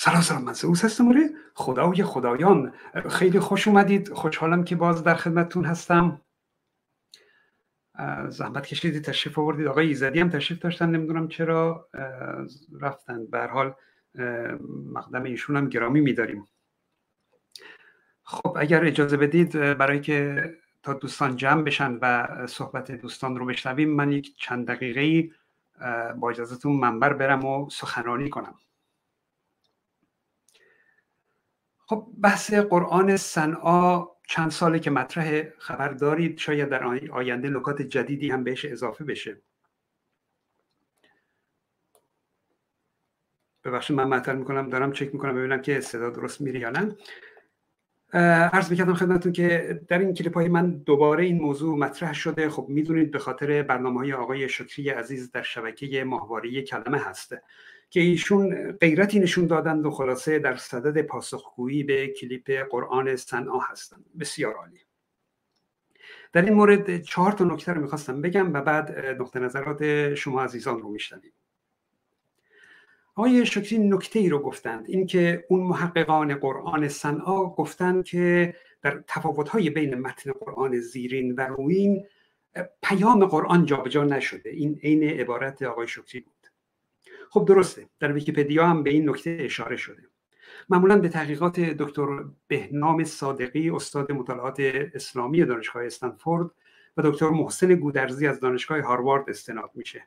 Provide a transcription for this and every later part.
سلام سلام من سعوس هستم آره. خدای خدایان. خیلی خوش اومدید. خوشحالم که باز در خدمتتون هستم. زحمت کشیدید تشریف آوردید. آقای ایزدی هم تشریف داشتن نمی‌دونم چرا. رفتن. به حال مقدم ایشون هم گرامی میداریم. خب اگر اجازه بدید برای که تا دوستان جمع بشن و صحبت دوستان رو بشنویم من یک چند دقیقه با اجازهتون منبر برم و سخنرانی کنم. خب بحث قرآن صنعا چند ساله که مطرح خبر دارید شاید در آینده نکات جدیدی هم بهش اضافه بشه. ببخشید من مطرح می‌کنم دارم چک می‌کنم ببینم که صدا درست میره یا نه. عرض می‌کردم خدمتتون که در این کلیپ های من دوباره این موضوع مطرح شده. خب می‌دونید به خاطر برنامه های آقای شکری عزیز در شبکه ماهواره کلمه هسته که ایشون غیرتی نشون دادند و خلاصه در صدد پاسخگویی به کلیپ قرآن صنعا هستند. بسیار عالی. در این مورد چهار تا نکته رو می‌خواستم بگم و بعد نقطه نظرات شما عزیزان رو میشنویم. آقای شکری نکته ای رو گفتند. اینکه اون محققان قرآن صنعا گفتند که در تفاوت‌های بین متن قرآن زیرین و روین پیام قرآن جابجا نشده. این عین عبارت آقای شکری بود. خب درسته در ویکیپدیا هم به این نکته اشاره شده. معمولا به تحقیقات دکتر بهنام صادقی استاد مطالعات اسلامی دانشگاه استنفورد و دکتر محسن گودرزی از دانشگاه هاروارد استناد میشه.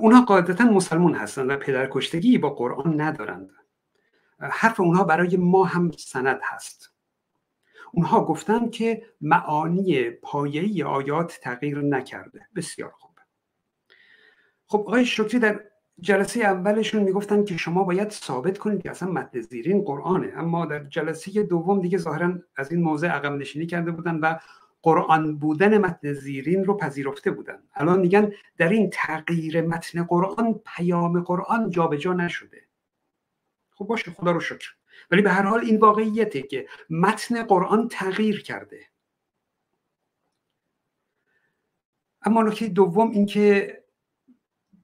اونها قاعدتا مسلمون هستند و پدرکشتگی با قرآن ندارند. حرف اونها برای ما هم سند هست. اونها گفتند که معانی پایه‌ای آیات تغییر نکرده. بسیار خوب. خب آقای شکری در جلسه اولشون می‌گفتن که شما باید ثابت کنید که اصلا متن زیرین قرآنه. اما در جلسه دوم دیگه ظاهرا از این موضع عقب نشینی کرده بودن و قرآن بودن متن زیرین رو پذیرفته بودن. الان میگن در این تغییر متن قرآن پیام قرآن جابجا نشده. خب باشه خدا رو شکر. ولی به هر حال این واقعیته که متن قرآن تغییر کرده. اما نکته دوم اینکه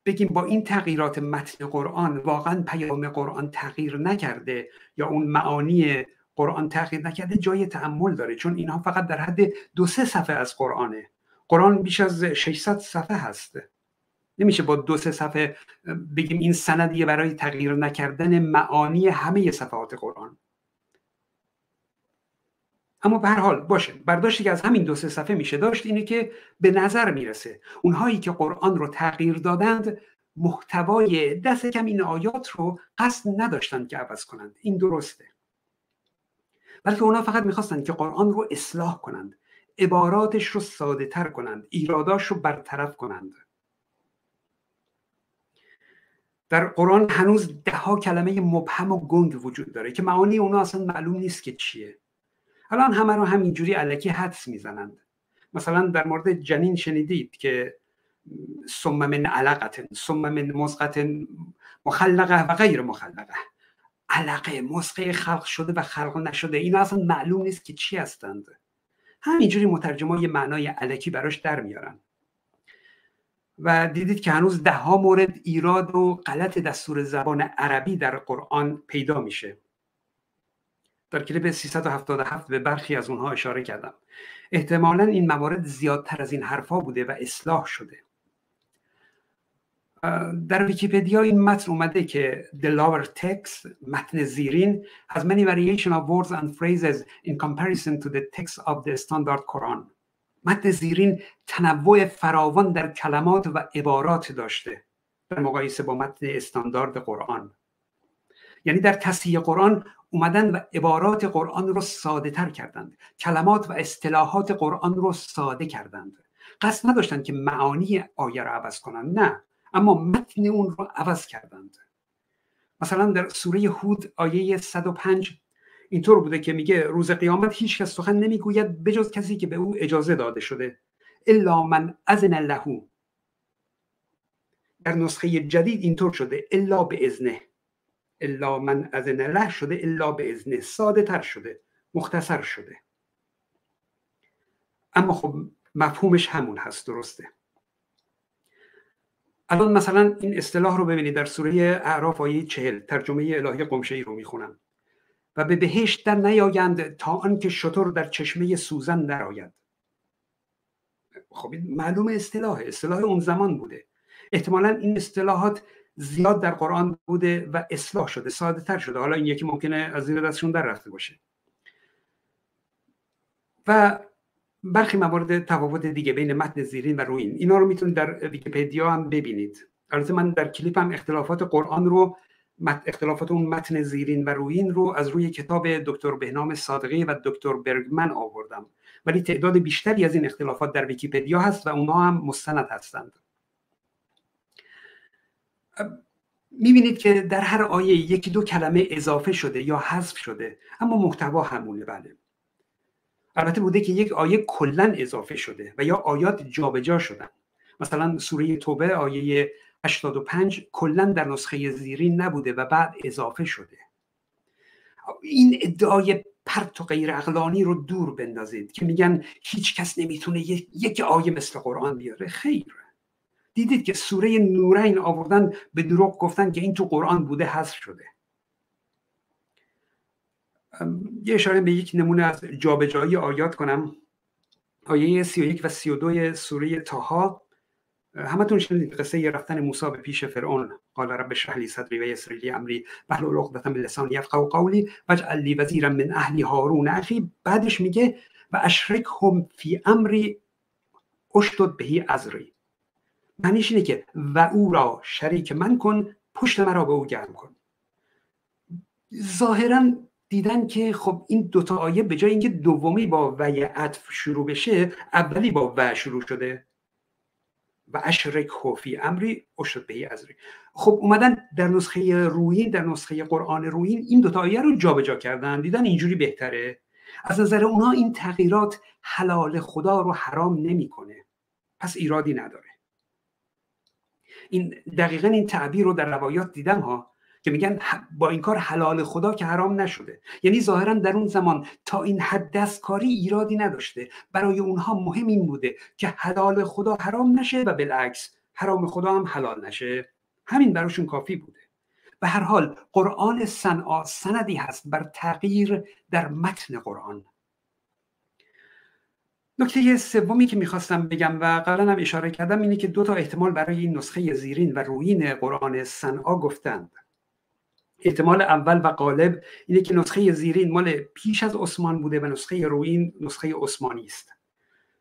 بگیم با این تغییرات متن قرآن واقعا پیام قرآن تغییر نکرده یا اون معانی قرآن تغییر نکرده جای تعمل داره. چون اینها فقط در حد دو سه صفحه از قرآنه. قرآن بیش از 600 صفحه هست. نمیشه با دو سه صفحه بگیم این سندیه برای تغییر نکردن معانی همه صفحات قرآن. اما به هر حال باشه برداشتی که از همین دو سه صفحه میشه داشت اینه که به نظر می‌رسه اونهایی که قرآن رو تغییر دادند محتوای دست کم این آیات رو قصد نداشتند که عوض کنند. این درسته. بلکه اونا فقط می‌خواستند که قرآن رو اصلاح کنند عباراتش رو ساده تر کنند ایراداش رو برطرف کنند. در قرآن هنوز ده ها کلمه مبهم و گنگ وجود داره که معانی اونا اصلا معلوم نیست که چیه. الان همه رو همینجوری علکی حدس می‌زنند. مثلا در مورد جنین شنیدید که ثم من علقت ثم من مزقت مخلقه و غیر مخلقه علقه مسقه خلق شده و خلق نشده اینا اصلا معلوم نیست که چی هستند. همینجوری مترجما یه معنای علکی براش در میارن. و دیدید که هنوز ده ها مورد ایراد و غلط دستور زبان عربی در قرآن پیدا میشه. در کلیپ 377 به برخی از اونها اشاره کردم. احتمالا این موارد زیادتر از این حرفا بوده و اصلاح شده. در ویکیپدیا این متن اومده که the lower text متن زیرین has many variation of words and phrases in comparison to the text of the standard Quran. متن زیرین تنوع فراوان در کلمات و عبارات داشته. در مقایسه با متن استاندارد قرآن. یعنی در تصحیح قرآن اومدن و عبارات قرآن رو ساده تر کردند. کلمات و اصطلاحات قرآن رو ساده کردند. قصد نداشتند که معانی آیه رو عوض کنند. نه اما متن اون رو عوض کردند. مثلا در سوره هود آیه 105 اینطور بوده که میگه روز قیامت هیچ کس سخن نمی‌گوید بجز کسی که به او اجازه داده شده. الا من اذن له. در نسخه جدید اینطور شده الا به ازنه الا من از له شده الا به ازنه ساده تر شده مختصر شده. اما خب مفهومش همون هست درسته. الان مثلا این اصطلاح رو ببینید در سوره اعراف آیه چهل ترجمه الهی قمشه ای رو می‌خونم. و به بهشت در نیایند تا آنکه شطور در چشمه سوزن درآید. خب این معلوم اصطلاح اصطلاح اون زمان بوده. احتمالا این اصطلاحات زیاد در قرآن بوده و اصلاح شده ساده تر شده. حالا این یکی ممکنه از زیر دستشون در رفته باشه. و برخی موارد تفاوت دیگه بین متن زیرین و روین. اینا رو می‌تونید در ویکیپدیا هم ببینید. البته من در کلیپ هم اختلافات قرآن رو اختلافات اون متن زیرین و روین رو از روی کتاب دکتر بهنام صادقی و دکتر برگمن آوردم. ولی تعداد بیشتری از این اختلافات در ویکیپدیا هست و اونها هم مستند هستند. می‌بینید که در هر آیه یکی دو کلمه اضافه شده یا حذف شده اما محتوا همونه بله. البته بوده که یک آیه کلا اضافه شده و یا آیات جابجا شدن. مثلا سوره توبه آیه 85 کلا در نسخه زیرین نبوده و بعد اضافه شده. این ادعای پرت و غیر اقلانی رو دور بندازید که میگن هیچ کس نمی‌تونه یک آیه مثل قرآن بیاره. خیر. دیدید که سوره نورین آوردن به دروغ گفتن که این تو قرآن بوده حذف شده. یه اشاره به یک نمونه از جابجایی آیات کنم. آیه 31 و 32 سوره تاها همتون شنیدید قصه رفتن موسی به پیش فرعون. قال رب اشرح لي صدري ويسر لي امري واحلل عقدة من لساني يفقهوا قولي واجعل لي وزيرا من اهلی هارون اخی. بعدش میگه و اشرکهم فی امری اشتد بهی ازری معنیش اینه که و او را شریک من کن پشت مرا به او گرم کن. ظاهرا دیدن که خب این دوتا آیه به جای اینکه دومی با وی عطف شروع بشه اولی با و شروع شده. و اشرک خوفی امری اشرک بهی ازری. خب اومدن در نسخه روین در نسخه قرآن روین این دوتا آیه رو جابجا کردن. دیدن اینجوری بهتره. از نظر اونها این تغییرات حلال خدا رو حرام نمی‌کنه. پس ایرادی نداره. این دقیقا این تعبیر رو در روایات دیدم ها که میگن با این کار حلال خدا که حرام نشده. یعنی ظاهرا در اون زمان تا این حد دستکاری ایرادی نداشته. برای اونها مهم این بوده که حلال خدا حرام نشه و بالعکس حرام خدا هم حلال نشه. همین براشون کافی بوده. به هر حال قرآن صنعا سندی هست بر تغییر در متن قرآن. نکته سومی که می‌خواستم بگم و قبلا هم اشاره کردم اینه که دو تا احتمال برای این نسخه زیرین و روین قرآن صنعا گفتند. احتمال اول و غالب اینه که نسخه زیرین مال پیش از عثمان بوده و نسخه روین نسخه عثمانی است.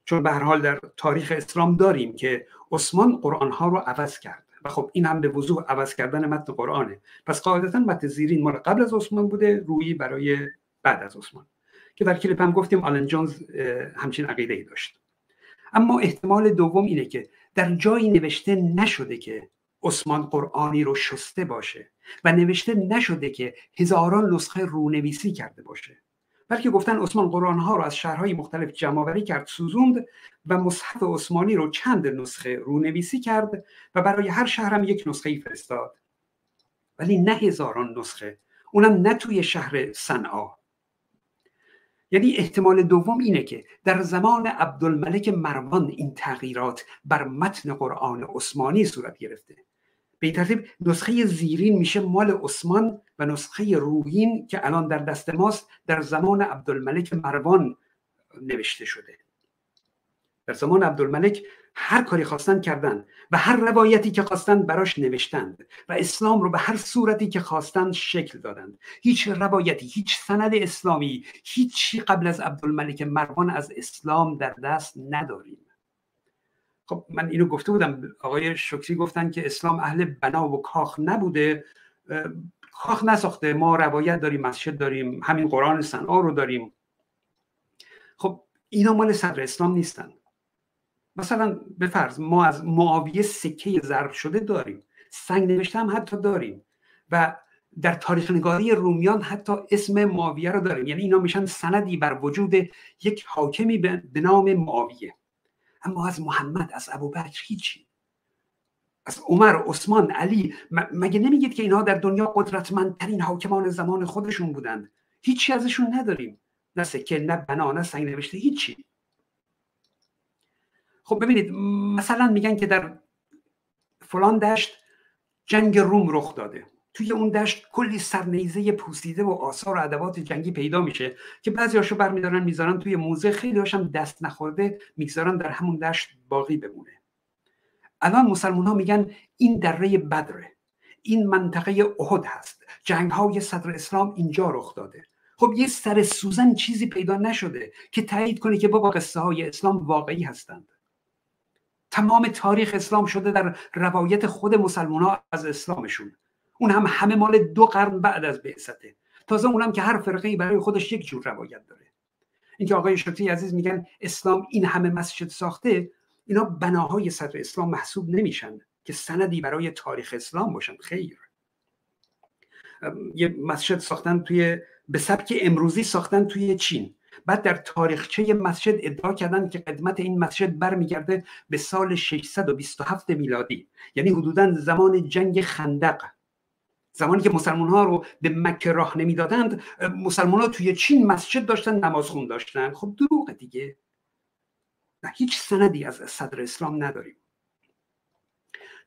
چون به هر حال در تاریخ اسلام داریم که عثمان قرآن ها رو عوض کرد و خب این هم به وضوح عوض کردن متن قرآنه. پس قاعدتا متن زیرین مال قبل از عثمان بوده روی برای بعد از عثمان. که در کلیپ هم گفتیم آلن جونز همچین عقیده ای داشت. اما احتمال دوم اینه که در جایی نوشته نشده که عثمان قرآنی رو شسته باشه و نوشته نشده که هزاران نسخه رونویسی کرده باشه. بلکه گفتن عثمان قرآن ها رو از شهرهای مختلف جمعآوری کرد سوزوند و مصحف عثمانی رو چند نسخه رونویسی کرد و برای هر شهرم یک نسخه فرستاد. ولی نه هزاران نسخه اونم نه توی شهر صنعا. یعنی احتمال دوم اینه که در زمان عبدالملک مروان این تغییرات بر متن قرآن عثمانی صورت گرفته. به این ترتیب نسخه زیرین میشه مال عثمان و نسخه روحین که الان در دست ماست در زمان عبدالملک مروان نوشته شده. در زمان عبدالملک هر کاری خواستن کردن و هر روایتی که خواستن براش نوشتند و اسلام رو به هر صورتی که خواستن شکل دادند. هیچ روایتی هیچ سند اسلامی هیچی قبل از عبدالملک مروان از اسلام در دست نداریم. خب من اینو گفته بودم. آقای شکری گفتن که اسلام اهل بنا و کاخ نبوده. کاخ نساخته. ما روایت داریم مسجد داریم همین قرآن صنعا رو داریم. خب اینا مال صدر اسلام نیستن. مثلا به فرض ما از معاویه سکه ضرب شده داریم سنگ نوشته هم حتی داریم و در تاریخ نگاری رومیان حتی اسم معاویه رو داریم. یعنی اینا میشن سندی بر وجود یک حاکمی به نام معاویه. اما از محمد از ابوبکر هیچی. از عمر عثمان علی مگه نمیگید که اینها در دنیا قدرتمندترین حاکمان زمان خودشون بودند هیچی ازشون نداریم. نه سکه نه بنا نه سنگ نوشته هیچی. خب ببینید مثلا میگن که در فلان دشت جنگ روم رخ داده. توی اون دشت کلی سرنیزه پوسیده و آثار و ادوات جنگی پیدا میشه که بعضیاشو برمیدارن می‌ذارن توی موزه. خیلی هاشم دست نخورده می‌گذارن در همون دشت باقی بمونه. الان مسلمان ها میگن این دره بدره. این منطقه احد هست. جنگ های صدر اسلام اینجا رخ داده. خب یه سر سوزن چیزی پیدا نشده که تایید کنه که بابا قصه های اسلام واقعی هستند. تمام تاریخ اسلام شده در روایت خود مسلمان ها از اسلامشون. اون هم همه مال دو قرن بعد از بعثته. تازه اونم که هر فرقه برای خودش یک جور روایت داره. اینکه آقای شکری عزیز میگن اسلام این همه مسجد ساخته اینا بناهای صدر اسلام محسوب نمیشن که سندی برای تاریخ اسلام باشن. خیر. یه مسجد ساختن توی به سبک امروزی ساختن توی چین. بعد در تاریخچه مسجد ادعا کردن که قدمت این مسجد برمیگرده به سال 627 میلادی. یعنی حدودا زمان جنگ خندق. زمانی که مسلمان ها رو به مکه راه نمی‌دادند مسلمان ها توی چین مسجد داشتن نماز خون داشتن. خب دروغ دیگه. نه هیچ سندی از صدر اسلام نداریم.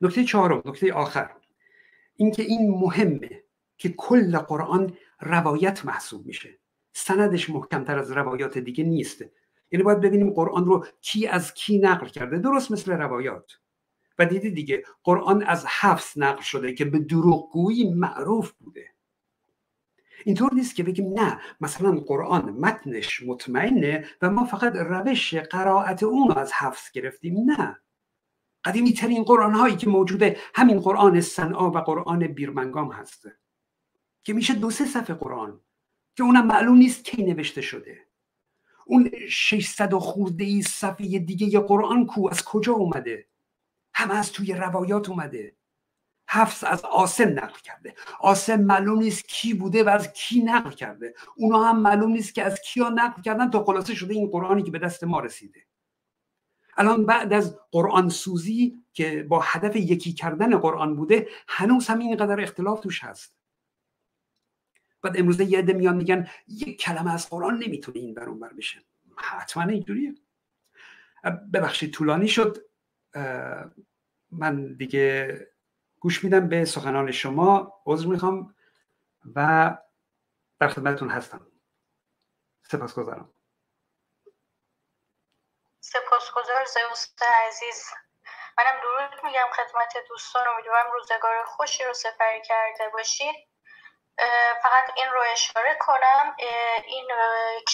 نکته چهارم نکته آخر. اینکه این مهمه که کل قرآن روایت محسوب میشه. سندش محکمتر از روایات دیگه نیست. یعنی باید ببینیم قرآن رو کی از کی نقل کرده. درست مثل روایات. و دیدی دیگه قرآن از حفظ نقل شده که به دروغگویی معروف بوده. اینطور نیست که بگیم نه مثلا قرآن متنش مطمئنه و ما فقط روش قرائت اون رو از حفظ گرفتیم. نه. قدیمی ترین قرآن هایی که موجوده همین قرآن سنعا و قرآن بیرمنگام هست. که میشه دو سه صفحه قرآن که اونم معلوم نیست کی نوشته شده. اون 600 و خورده ای صفحه دیگه قرآن کو از کجا اومده؟ همه از توی روایات اومده. حفظ از آسم نقل کرده. آسم معلوم نیست کی بوده و از کی نقل کرده. اونا هم معلوم نیست که از کیا نقل کردن تا خلاصه شده این قرآنی که به دست ما رسیده. الان بعد از قرآن سوزی که با هدف یکی کردن قرآن بوده هنوز هم اینقدر اختلاف توش هست. بعد امروزه یه عده میان میگن یک کلمه از قرآن نمی‌تونه این بر بشه. حتما اینجوریه. ببخشید طولانی شد. من دیگه گوش میدم به سخنان شما. عذر می‌خوام و در خدمتتون هستم. سپاس گذارم سپاسگزار زئوس عزیز. منم درود میگم خدمت دوستان. امیدوارم روزگار خوشی رو سپری کرده باشید. فقط این رو اشاره کنم. این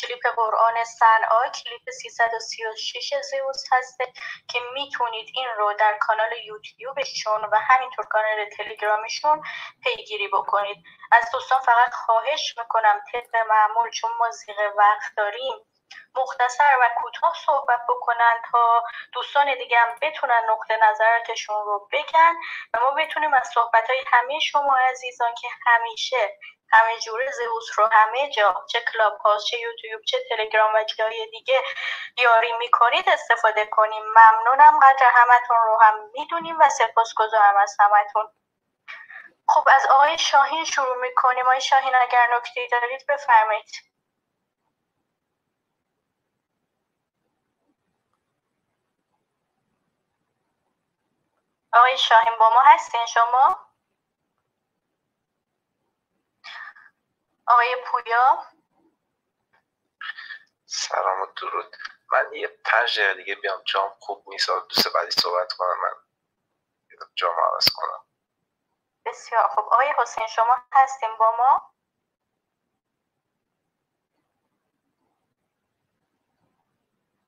کلیپ قرآن صنعا کلیپ 336 زیوس هسته که می‌تونید این رو در کانال یوتیوبشون و همینطور کانال تلگرامیشون پیگیری بکنید. از دوستان فقط خواهش می‌کنم طبق معمول چون ما زیغ وقت داریم مختصر و کوتاه صحبت بکنن تا دوستان دیگه هم بتونن نقطه نظراتشون رو بگن و ما بتونیم از صحبت های همه شما عزیزان که همیشه همه جوره زئوس رو همه جا چه کلاب هاست چه یوتیوب چه تلگرام و جای دیگه یاری می‌کنید استفاده کنیم. ممنونم. قدر همتون رو هم می‌دونیم و سپاسگزارم از همتون. خب از آقای شاهین شروع می‌کنیم. آقای شاهین اگر نکته دارید بفرمایید. آقای شاهین با ما هستین شما؟ آقای پویا؟ سلام و درود. من یه پنج دقیقه دیگه بیام جام خوب نیست. دوست بعدی صحبت کنم من جام عوض کنم. بسیار خوب. آقای حسین شما هستیم با ما؟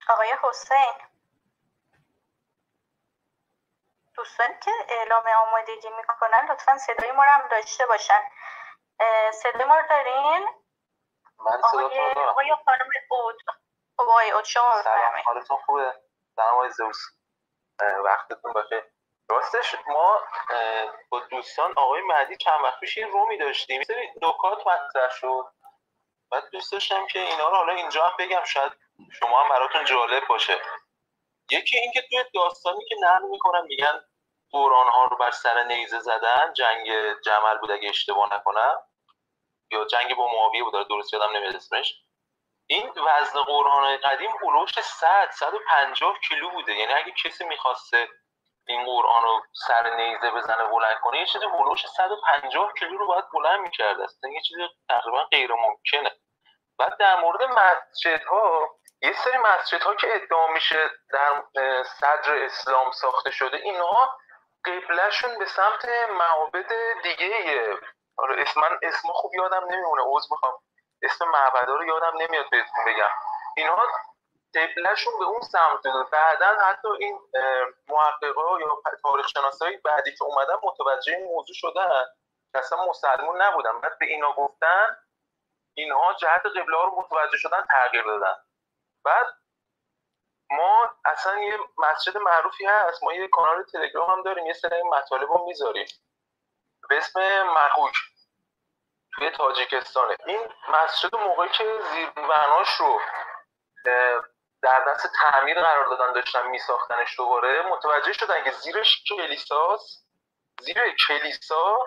آقای حسین. دوستانی که اعلام آمادگی می‌کنن لطفا صدای ما رو هم داشته باشن. صدای ما رو دارین؟ من صدای آقای خانم اود. خب آقای اود شما بفرمایید. حالتون خوبه؟ سلام آقای زوس. وقتتون بخیر راستش ما با دوستان آقای مهدی چند وقت پیش این رومی داشتیم. یه سری نکات مطرح شد. بعد دوست داشتم که اینا رو حالا اینجا هم بگم شاید شما هم براتون جالب باشه. یکی اینکه توی داستانی که نقل می‌کنن میگن قرآن ها رو بر سر نیزه زدن جنگ جمل بود اگه اشتباه نکنم. یا جنگ با معاویه بود درست یادم نمیاد اسمش. این وزن قرآن قدیم هلوش 100 150 کیلو بوده. یعنی اگه کسی می‌خواسته این قرآن رو سر نیزه بزنه بلند کنه یه چیزی هلوش 150 کیلو رو باید بلند می‌کرد است یه چیزی تقریبا غیر ممکنه بعد در مورد مسجد ها یه سری مسجد ها که ادعا میشه در صدر اسلام ساخته شده اینها قبلشون به سمت معابد دیگه حالا اسم من اسم خوب یادم نمیمونه عوض می‌خوام. اسم معبدا رو یادم نمیاد بهتون بگم. اینها قبلشون به اون سمت داره بعدا حتی این محققا یا تاریخ شناسایی بعدی که اومدن متوجه این موضوع شدن اصلا مسلمون نبودن. بعد به اینا گفتن اینها جهت قبله رو متوجه شدن تغییر دادن. بعد ما اصلا یه مسجد معروفی هست. ما یه کانال تلگرام هم داریم یه سری مطالب رو می‌ذاریم. به اسم مقوک توی تاجیکستانه این مسجد موقعی که زیربناش رو در دست تعمیر قرار دادن داشتن میساختنش دوباره متوجه شدن که زیرش کلیساست. زیر کلیسا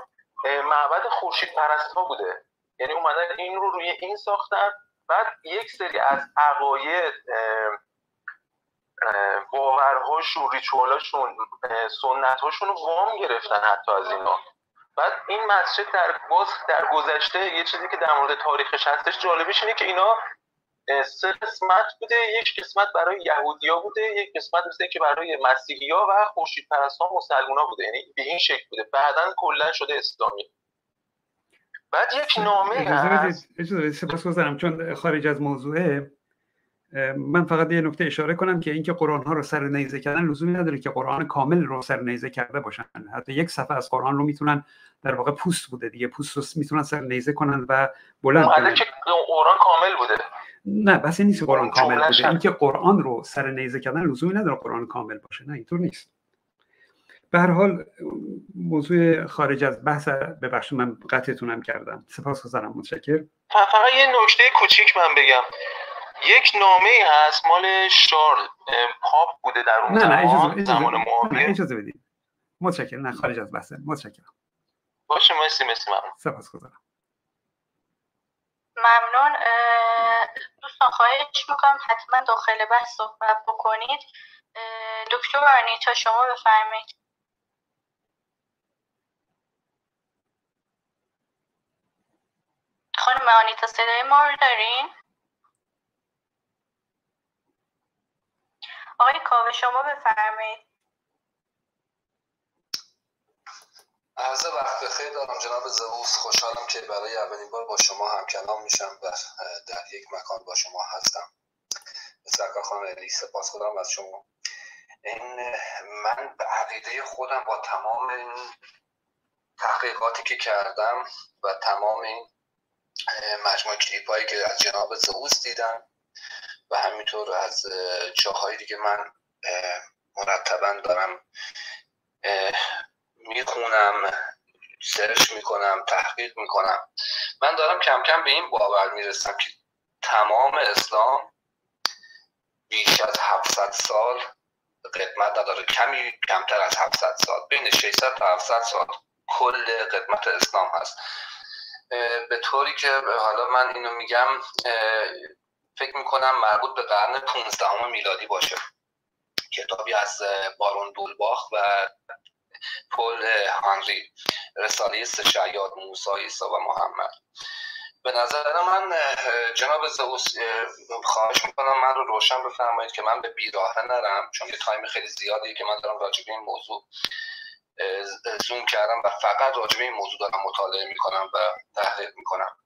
معبد خورشید پرست ها بوده. یعنی اومدن این رو روی این ساختن. بعد یک سری از عقاید باورهاشون ریچوالاشون سنتهاشون رو وام گرفتن حتی از اینا. بعد این مسجد در باز در گذشته یه چیزی که در مورد تاریخش هستش جالبش اینه که اینا سه قسمت بوده. یک قسمت برای یهودیا بوده یک قسمت مثل که برای مسیحیا و خورشید پرستان مسلمونا بوده. یعنی به این شکل بوده. بعدا کلا شده اسلامی. بعد یک نامه هست. اجازه سپاس گذارم چون خارج از موضوعه. من فقط یه نکته اشاره کنم که اینکه قرآن ها رو سر نیزه کردن لزومی نداره که قرآن کامل رو سر نیزه کرده باشن. حتی یک صفحه از قرآن رو می‌تونن در واقع پوست بوده دیگه. پوست رو می‌تونن سر نیزه کنن و بلند کنن. که قرآن کامل بوده. نه بس نیست قرآن کامل بوده. اینکه قرآن رو سر نیزه کردن لزومی نداره قرآن کامل باشه. نه اینطور نیست. به هر حال موضوع خارج از بحث ببخشید من قطعتونم کردم. سپاسگزارم متشکر فقط یه نکته کوچیک من بگم. یک نامه هست مال شارل پاپ بوده در اون نه نه زمان اجازه, زمان اجازه, معاویه اجازه بدید. متشکرم. نه خارج از بحثه متشکرم. باشه مرسی مرسی ممنون. سپاسگزارم. ممنون. دوستان خواهش می‌کنم حتما داخل بحث صحبت بکنید. دکتر آنیتا شما بفرمایید. خانم آنیتا صدای ما رو دارین؟ آقای کاوه شما بفرمایید. عرض وقت بخیر دارم جناب زووس خوشحالم که برای اولین بار با شما هم کلام میشم و در یک مکان با شما هستم. سرکار خانم علی سپاس خودم از شما. این من به عقیده خودم با تمام این تحقیقاتی که کردم و تمام این مجموع کلیپ هایی که از جناب زئوس دیدم و همینطور از جاهای دیگه من مرتبا دارم می‌خونم سرچ می‌کنم تحقیق می‌کنم. من دارم کم کم به این باور می‌رسم که تمام اسلام بیش از 700 سال قدمت نداره. کمی کمتر از 700 سال بین 600 تا 700 سال کل قدمت اسلام هست. به طوری که حالا من اینو میگم فکر می‌کنم مربوط به قرن 15 میلادی باشه. کتابی از بارون دولباخ و پل هانری رساله سه شیاد موسی عیسی و محمد. به نظر من جناب زوس خواهش می‌کنم من رو روشن بفرمایید که من به بیراهه نرم چون یه time خیلی زیادیه که من دارم راجع به این موضوع زوم کردم و فقط راجع به این موضوع دارم مطالعه می‌کنم و تحقیق می‌کنم.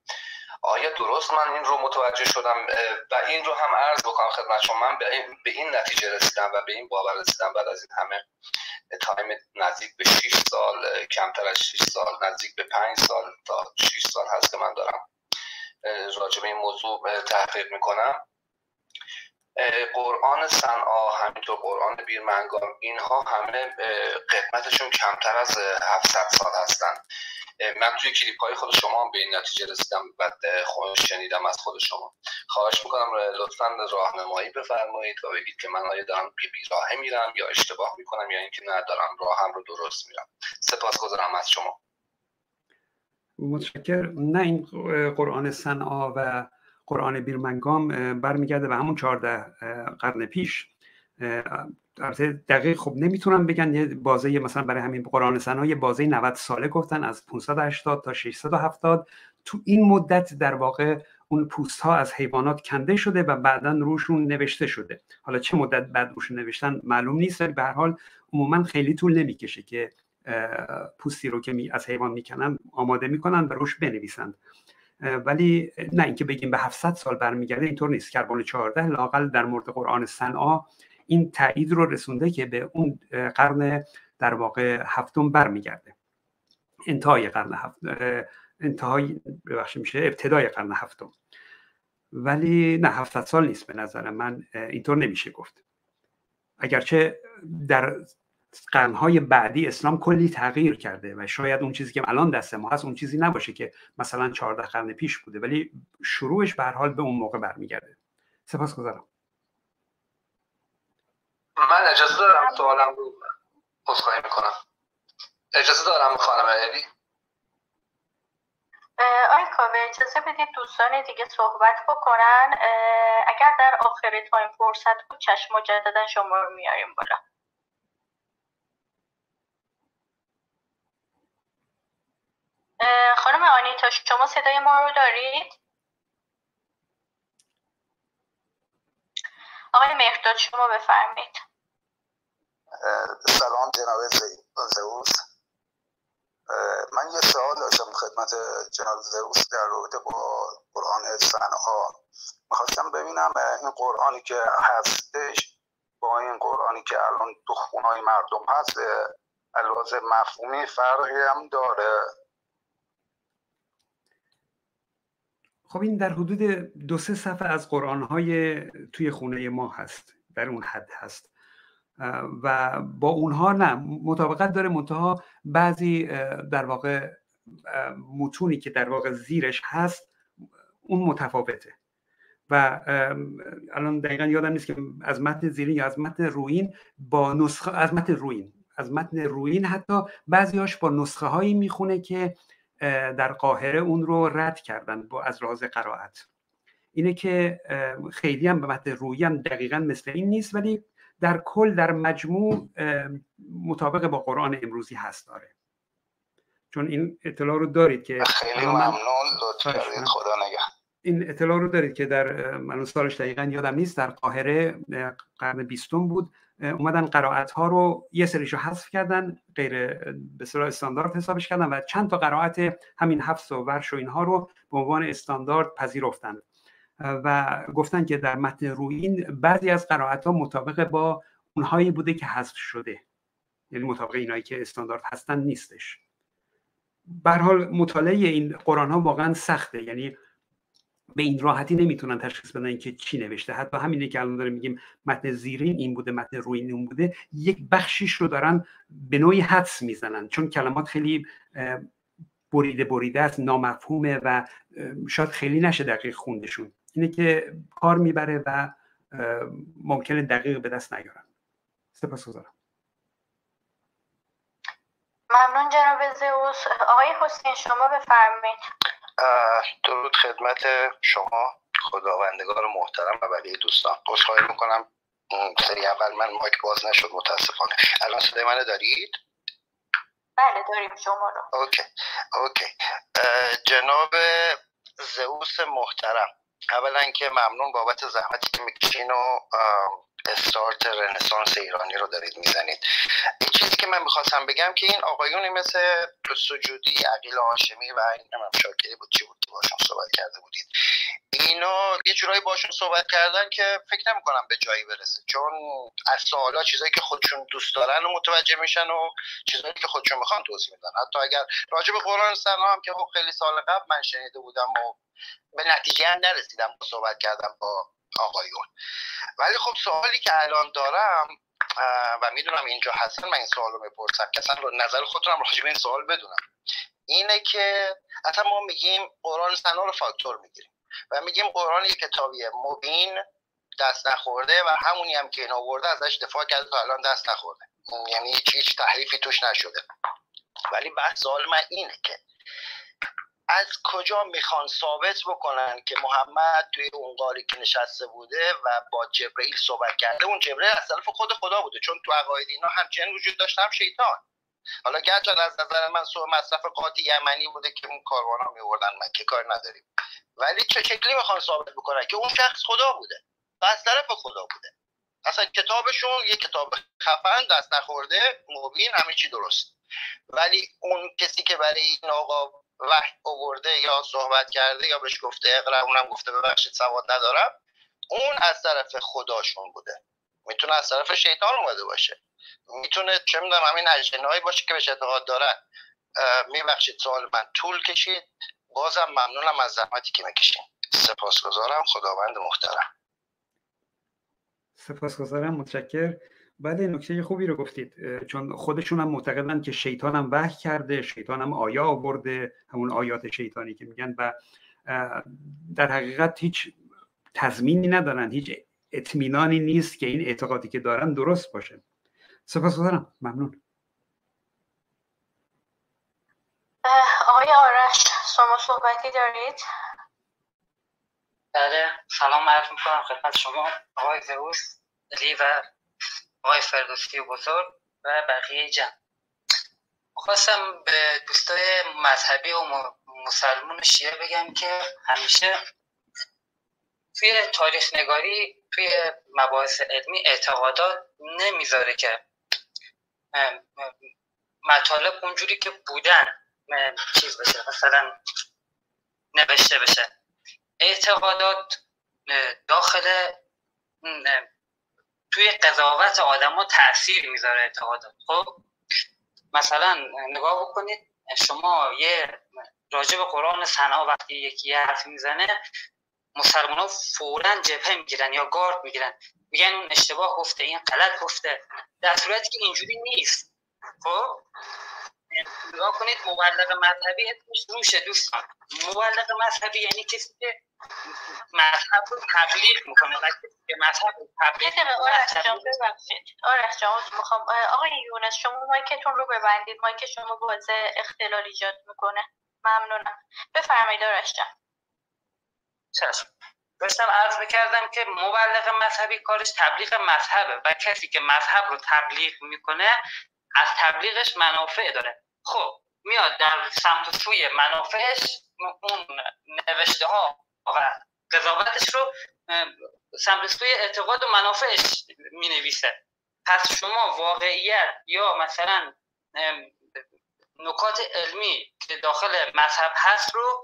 آیا درست من این رو متوجه شدم؟ و این رو هم عرض بکنم خدمت شما من به این نتیجه رسیدم و به این باور رسیدم بعد از این همه time نزدیک به 6 سال کمتر از 6 سال نزدیک به 5 سال تا 6 سال هست که من دارم راجع به این موضوع تحقیق می‌کنم. قرآن صنعا همینطور قرآن بیرمنگام اینها همه قدمتشون کمتر از 700 سال هستن. من توی کلیپ های خود شما هم به این نتیجه رسیدم و شنیدم از خود شما. خواهش می‌کنم لطفا راهنمایی بفرمایید و بگید که من آیا دارم بی راهه میرم یا اشتباه می‌کنم یا اینکه نه دارم راهم رو درست میرم. سپاسگزارم از شما. متشکر نه این قرآن صنعا و قرآن بیرمنگام برمیگرده به همون 14 قرن پیش البته دقیق خب نمی‌تونم بگن یه بازه مثلا برای همین قرآن سنا یه بازه 90 ساله گفتن از 580 تا 670 تو این مدت در واقع اون پوست ها از حیوانات کنده شده و بعدا روشون نوشته شده. حالا چه مدت بعد روشون نوشتن معلوم نیست ولی به هر حال عموما خیلی طول نمی‌کشه که پوستی رو که از حیوان می‌کنن آماده می‌کنن و روش بنویسند. ولی نه اینکه بگیم به 700 سال برمیگرده اینطور نیست. کربن 14 لاقل در مورد قرآن صنعا این تایید رو رسونده که به اون قرن در واقع هفتم برمیگرده. انتهای قرن هفت انتهای ببخشید میشه ابتدای قرن هفتم. ولی نه 700 سال نیست به نظر من اینطور نمیشه گفت. اگرچه در قرنهای بعدی اسلام کلی تغییر کرده و شاید اون چیزی که الان دست ما هست اون چیزی نباشه که مثلا 14 قرن پیش بوده ولی شروعش به حال به اون موقع برمیگرده. سپاس گذارم من اجازه دارم سوالم رو عذرخواهی می‌کنم. اجازه دارم خانم الی آی کاوه اجازه بدید دوستان دیگه صحبت بکنن. اگر در آخر تایم فرصت بود چشم مجددا شما رو میاریم بالا. خانم آنیتا شما صدای ما رو دارید؟ آقای مهرداد شما بفرمایید. سلام جناب زئوس. من یه سوال داشتم خدمت جناب زئوس در رابطه با قرآن صنعا. می‌خواستم ببینم این قرآنی که هستش با این قرآنی که الان تو خونهای مردم هست الواز مفهومی فرقی هم داره. خب این در حدود دو سه صفحه از قرآنهای توی خونه ما هست در اون حد هست. و با اونها نه مطابقت داره. منتها بعضی در واقع متونی که در واقع زیرش هست اون متفاوته. و الان دقیقا یادم نیست که از متن زیرین یا از متن روین با نسخه از متن روین از متن روین حتی بعضیاش با نسخه هایی می‌خونه که در قاهره اون رو رد کردن با از راز قرائت. اینه که خیلی هم به متن روی هم دقیقا مثل این نیست ولی در کل در مجموع مطابق با قرآن امروزی هست داره. چون این اطلاع رو دارید که خیلی ممنون. خدا نگه این اطلاع رو دارید که در من سالش دقیقا یادم نیست در قاهره قرن بیستم بود. اومدن قرائت ها رو یه سریشو حذف کردن غیر به صورت استاندارد حسابش کردن و چند تا قرائت همین حفظ و ورش و اینها رو به عنوان استاندارد پذیرفتن. و گفتن که در متن روین بعضی از قرائت ها مطابق با اونهایی بوده که حذف شده. یعنی مطابق اینایی که استاندارد هستن نیستش. به حال مطالعه این قرآن ها واقعا سخته. یعنی به این راحتی نمی‌تونن تشخیص بدن که چی نوشته. حتی همینه که الان داریم میگیم متن زیرین این بوده متن روین اون بوده. یک بخشیش رو دارن به نوعی حدس می‌زنن. چون کلمات خیلی بریده بریده است نامفهومه و شاید خیلی نشه دقیق خوندشون. اینه که کار می‌بره و ممکنه دقیق به دست نیارن. سپاس گذارم ممنون جناب زئوس. آقای حسین شما بفرمایید. درود خدمت شما خداوندگار محترم و بقیه دوستان. خوشحالی می‌کنم. سری اول من مایک باز نشد متاسفانه. الان صدای منو دارید؟ بله داریم. شما رو. OK. OK. جناب زئوس محترم. اولا که ممنون بابت زحمتی که می‌کشین و استارت رنسانس ایرانی رو دارید می‌زنید. این چیزی که من می‌خواستم بگم که این آقایونی مثل سجودی عقیل هاشمی و این شاکری بود چی بود که باشون صحبت کرده بودید. اینا یه جورایی باشون صحبت کردن که فکر نمی‌کنم به جایی برسه. چون از سوالا چیزایی که خودشون دوست دارن و متوجه میشن و چیزایی که خودشون می‌خوان توضیح میدن. حتی اگر راجع به قرآن سنا هم که خب خیلی سال قبل من شنیده بودم و به نتیجه هم نرسیدم صحبت کردم با آقایون. ولی خب سوالی که الان دارم و می‌دونم اینجا هستن من این سوال رو بپرسم که اصلا نظر خودتونم راجع به این سوال بدونم. اینه که اصلا ما میگیم قرآن سنا رو فاکتور می‌گیریم. و میگیم قرآن یک کتابی مبین دست نخورده و همونی هم که این آورده ازش دفاع کرده تا الان دست نخورده. یعنی هیچ تحریفی توش نشده. ولی بحث سوال من اینه که از کجا می‌خوان ثابت بکنن که محمد توی اون قاری که نشسته بوده و با جبرئیل صحبت کرده اون جبرئیل از طرف خود خدا بوده چون تو عقاید اینا هم جن وجود داشته هم شیطان. حالا گرچه از نظر من سو مصرف قاطی یمنی بوده که اون کاروانا میوردن مکه کار نداریم. ولی چه شکلی می‌خوان ثابت بکنن؟ که اون شخص خدا بوده و از طرف خدا بوده. اصلا کتابشون یه کتاب خفن دست نخورده مبین همه چی درست. ولی اون کسی که برای این آقا وحی آورده یا صحبت کرده یا بهش گفته اقرا اونم گفته ببخشید سواد ندارم. اون از طرف خداشون بوده. می‌تونه از طرف شیطان اومده باشه. می‌تونه چه می‌دونم همین اجنهایی باشه که بهش اعتقاد دارن. میبخشید سوال من طول کشید. بازم ممنونم از زحمتی که می‌کشیم سپاسگزارم. خداوند محترم. سپاسگزارم. متشکر بله نکته خوبی رو گفتید چون خودشون هم معتقدن که شیطان هم وحی کرده شیطان هم آیا آورده همون آیات شیطانی که میگن و در حقیقت هیچ تضمینی ندارن هیچ اطمینانی نیست که این اعتقادی که دارن درست باشه. سپاسگزارم ممنون. آقای آرش شما صحبتی دارید؟ بله سلام عرض می‌کنم خدمت شما آقای زئوس لی و آقای فردوسی بزرگ و بقیه جمع. خواستم به دوستای مذهبی و مسلمون شیعه بگم که همیشه توی تاریخ نگاری توی مباحث علمی اعتقادات نمی‌ذاره که مطالب اونجوری که بودن چیز بشه مثلا نوشته بشه. اعتقادات داخل توی قضاوت آدما تاثیر می‌ذاره اعتقادات خب مثلا نگاه بکنید شما یه راجع به قرآن صنعا وقتی یکی یه حرفی می‌زنه مسلمان ها فورا جبهه می‌گیرن یا گارد می‌گیرن. میگن اون اشتباه گفته این غلط گفته. در صورتی که اینجوری نیست. خب نگاه کنید مبلغ مذهبی اسمش روشه دوستان. مبلغ مذهبی یعنی کسی که مذهب رو تبلیغ می‌کنه. و مذهب رو تبلیغ آرش جان می‌خوام. آقای یونس شما مایکتون رو ببندید. مایک شما باز اختلال ایجاد می‌کنه. ممنونم. بفرمایید آرش جان. چشم. داشتم عرض می‌کردم که مبلغ مذهبی کارش تبلیغ مذهبه و کسی که مذهب رو تبلیغ می‌کنه از تبلیغش منافع داره. خب میاد در سمت سوی منافعش اون نوشته ها و قضاوتش رو سمت سوی اعتقاد و منافعش می نویسه پس شما واقعیت یا مثلا نکات علمی که داخل مذهب هست رو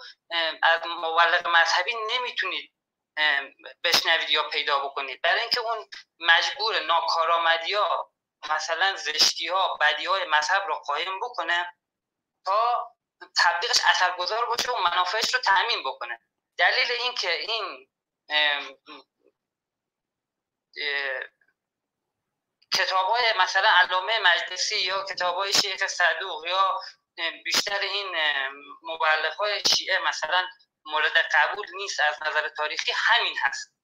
از مبلغ مذهبی نمی‌تونید بشنوید یا پیدا بکنید. برای اینکه اون مجبور ناکارآمدی ها مثلا زشتی ها بدی های مذهب رو قایم بکنه تا تبلیغش اثرگذار باشه و منافعش رو تأمین بکنه. دلیل اینکه این کتاب های مثلا علامه مجلسی یا کتاب های شیخ صدوق یا بیشتر این مبلغ های شیعه مثلا مورد قبول نیست از نظر تاریخی همین هست.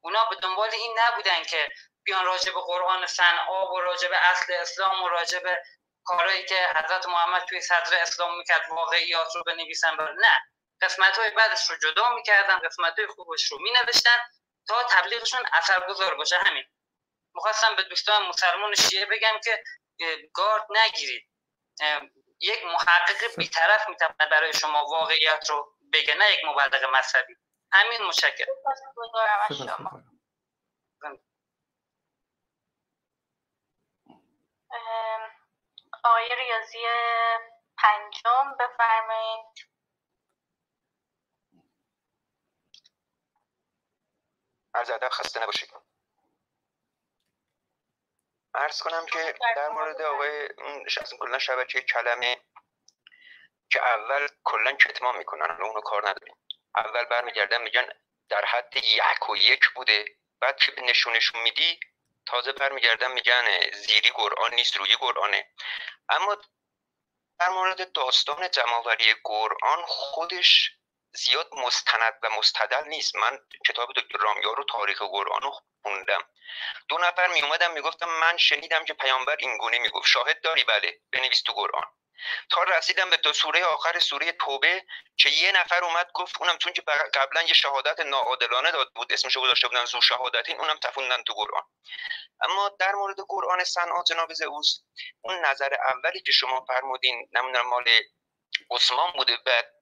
اونا به دنبال این نبودن که بیان راجع به قرآن صنعا و راجع به اصل اسلام و راجع کارهایی که حضرت محمد توی صدر اسلام می‌کرد واقعیات رو بنویسن. نه. قسمت های بعدش رو جدا می‌کردن قسمت های خوبش رو مینوشتن تا تبلیغشون اثرگذار باشه. همین. می‌خواستم به دوستان مسلمان شیعه بگم که گارد نگیرید. یک محقق بیطرف می‌تونه برای شما واقعیت رو بگه نه یک مبلغ مذهبی. همین مشکل. آقای ریاضی پنجم بفرمایید. عرض ادب خسته نباشید عرض کنم که در مورد آقای کلا شبکه کلمه که اول کلا کتمان می‌کنن اونو کار نداریم. اول برمیگردن میگن در حد یک و یک بوده. بعد که نشونشون میدی؟ تازه برمیگردن میگن زیری قرآن نیست روی قرآنه. اما در مورد داستان جمعوری قرآن خودش زیاد مستند و مستدل نیست. من کتاب دکتر رامیار رو تاریخ قرآن رو خوندم. دو نفر می اومدم می‌گفتم من شنیدم که پیامبر این گونه می‌گفت. شاهد داری؟ بله. بنویس تو قرآن. تا رسیدم به دو سوره آخر سوره توبه که یه نفر اومد گفت اونم چون که قبلا یه شهادت ناعادلانه داد بود اسمش رو گذاشته بودن زو شهادتین اونم تفوندن تو قرآن. اما در مورد قرآن صنعا جناب زئوس اون نظر اولی که شما فرمودین نمی‌دونم مال عثمان بوده بعد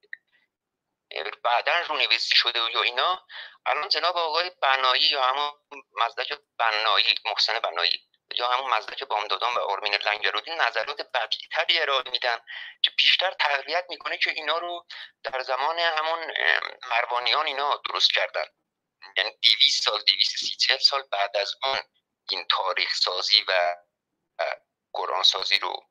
بعدا رونویسی شده و یا اینا الان جناب آقای بنایی یا همون مزدک بنایی محسن بنایی یا همون مزدک بامدادان و آرمین لنگرودی نظرات بدیتری ارائه میدن که بیشتر تقویت می‌کنه که اینا رو در زمان همون مروانیان اینا درست کردن. یعنی دیویس سال دیویس سی سال بعد از اون این تاریخ سازی و قرآن سازی رو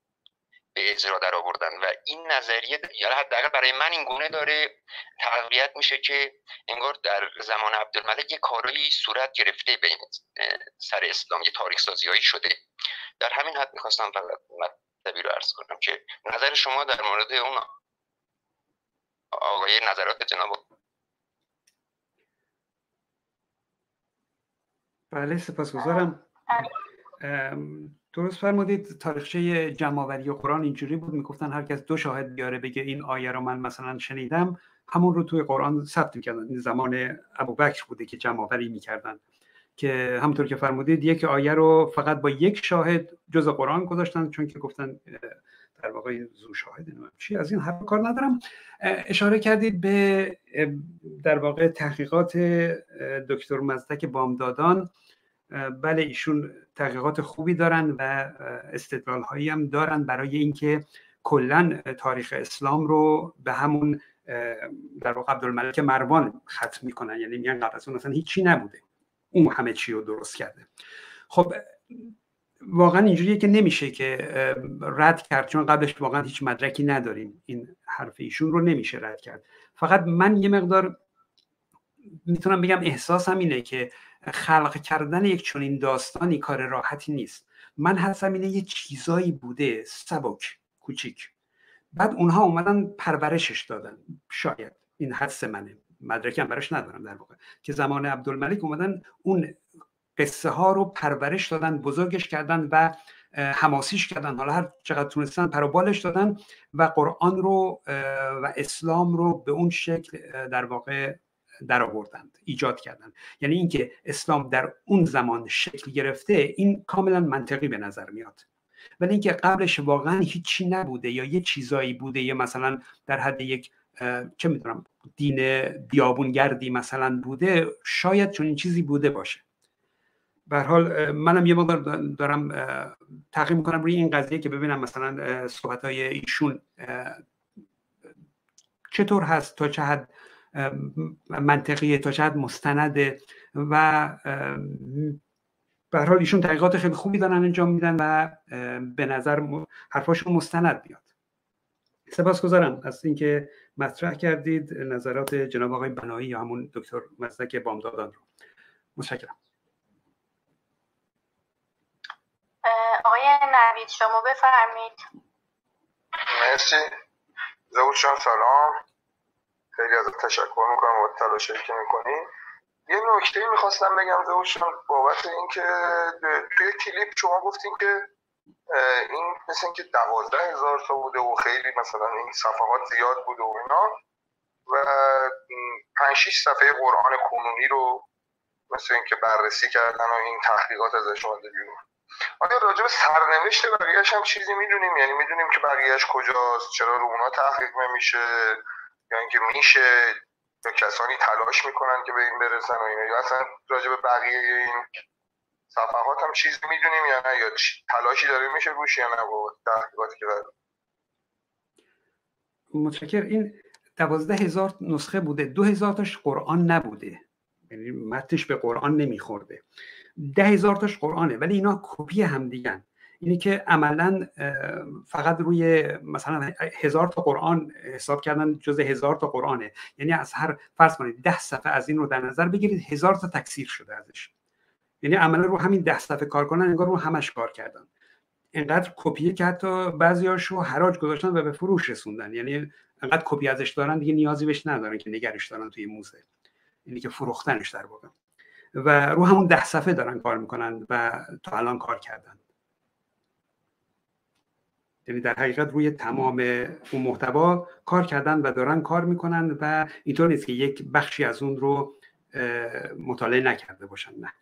به اجرا در آوردن و این نظریه یا حداقل برای من این گونه داره تقویت میشه که انگار در زمان عبدالملک یه کارایی صورت گرفته به این سر اسلام یه تاریخ سازی هایی شده. در همین حد می‌خواستم فقط مطلبی رو عرض کنم که نظر شما در مورد اون آقای نظرات جناب بله سپاسگزارم. درست فرمودید تاریخچه جمعآوری قرآن اینجوری بود می‌گفتن هر کس دو شاهد بیاره بگه این آیه رو من مثلا شنیدم همون رو توی قرآن ثبت می‌کردن. زمان ابوبکر بوده که جمعآوری می‌کردن. که همونطور که فرمودید یک آیه رو فقط با یک شاهد جز قرآن گذاشتن چون که گفتن در واقع زو شاهد چی از این حرف کار ندارم. اشاره کردید به در واقع تحقیقات دکتر مزدک بامدادان. بله ایشون تحقیقات خوبی دارن و استدلال هایی هم دارن برای اینکه کلا تاریخ اسلام رو به همون در واقع عبدالملک مروان ختم می‌کنن. یعنی میگن قبل از اون اصلا هیچی نبوده. اون همه چی رو درست کرده. خب واقعا اینجوریه که نمیشه که رد کرد چون قبلش واقعا هیچ مدرکی نداریم. این حرف ایشون رو نمیشه رد کرد. فقط من یه مقدار می‌تونم بگم احساسم اینه که خلق کردن یک چنین داستانی کار راحتی نیست. من حسم اینه یه چیزایی بوده سبک کوچیک. بعد اونها اومدن پرورشش دادن. شاید. این حدس منه. مدرکی هم براش ندارم در واقع. که زمان عبدالملک اومدن اون قصه ها رو پرورش دادن بزرگش کردن و حماسیش کردن. حالا هر چقدر تونستن پروبالش دادن و قرآن رو و اسلام رو به اون شکل در واقع در آوردند ایجاد کردند. یعنی اینکه اسلام در اون زمان شکل گرفته این کاملا منطقی به نظر میاد. ولی اینکه قبلش واقعا هیچی نبوده یا یه چیزایی بوده یا مثلا در حد یک چه می‌دونم دین بیابونگردی مثلا بوده شاید چون این چیزی بوده باشه. به حال منم یه مقدار دارم تحقیق می‌کنم روی این قضیه که ببینم مثلا صحبت های ایشون چطور هست تا چه حد منطقیه تا چقدر مستنده و به حال ایشون تحقیقات خیلی خوبی دارن انجام میدن و به نظر حرفاشون مستند بیاد. سپاسگزارم از اینکه مطرح کردید نظرات جناب آقای بنایی یا همون دکتر مزدک بامدادان رو. متشکرم. آقای نوید شما بفرمید مرسی. زود سلام. خیلی از تشکر می‌کنم و تلاشی که می‌کنی. یه نکته می‌خواستم بگم دوشون بابت اینکه توی کلیپ شما گفتین که این مثل اینکه دوازده هزار تا بوده و خیلی مثلا این صفحات زیاد بوده و اینا و پنج شیش صفحه قرآن کنونی رو مثل اینکه بررسی کردن و این تحقیقات ازش اومده بیرون. آیا راجع به سرنوشت بقیهش هم چیزی می‌دونیم؟ یعنی می‌دونیم که بقیهش کجاست چرا رو اونا تحقیق نمیشه؟ یا اینکه میشه یا کسانی تلاش می‌کنن که به این برسن و اینا. یا اصلا راجع به بقیه این صفحات هم چیزی می‌دونیم یا نه؟ یا تلاشی داره میشه روش یا نه با تحقیقاتی که داره؟ متشکر این دوازده هزار نسخه بوده. دو هزار تاش قرآن نبوده. یعنی متنش به قرآن نمیخورده. ده هزار تاش قرآنه. ولی اینا کپی هم دیگن. اینه که عملا فقط روی مثلا هزار تا قرآن حساب کردن جز هزار تا قرآنه. یعنی از هر فرض کنید ده صفحه از این رو در نظر بگیرید هزار تا تکثیر شده ازش. یعنی عملا رو همین ده صفحه کار کنن انگار رو همش کار کردن. اینقدر کپیه که حتی بعضیاشو حراج گذاشتن و به فروش رسوندن. یعنی انقدر کپی ازش دارن دیگه نیازی بهش ندارن که نگرش دارن توی موزه. اینی که فروختنش در واقع. و رو همون ده صفحه دارن کار می‌کنن و تا الان کار کردن. یعنی در حقیقت روی تمام اون محتوا کار کردن و دارن کار می‌کنن و اینطور نیست که یک بخشی از اون رو مطالعه نکرده باشن. نه.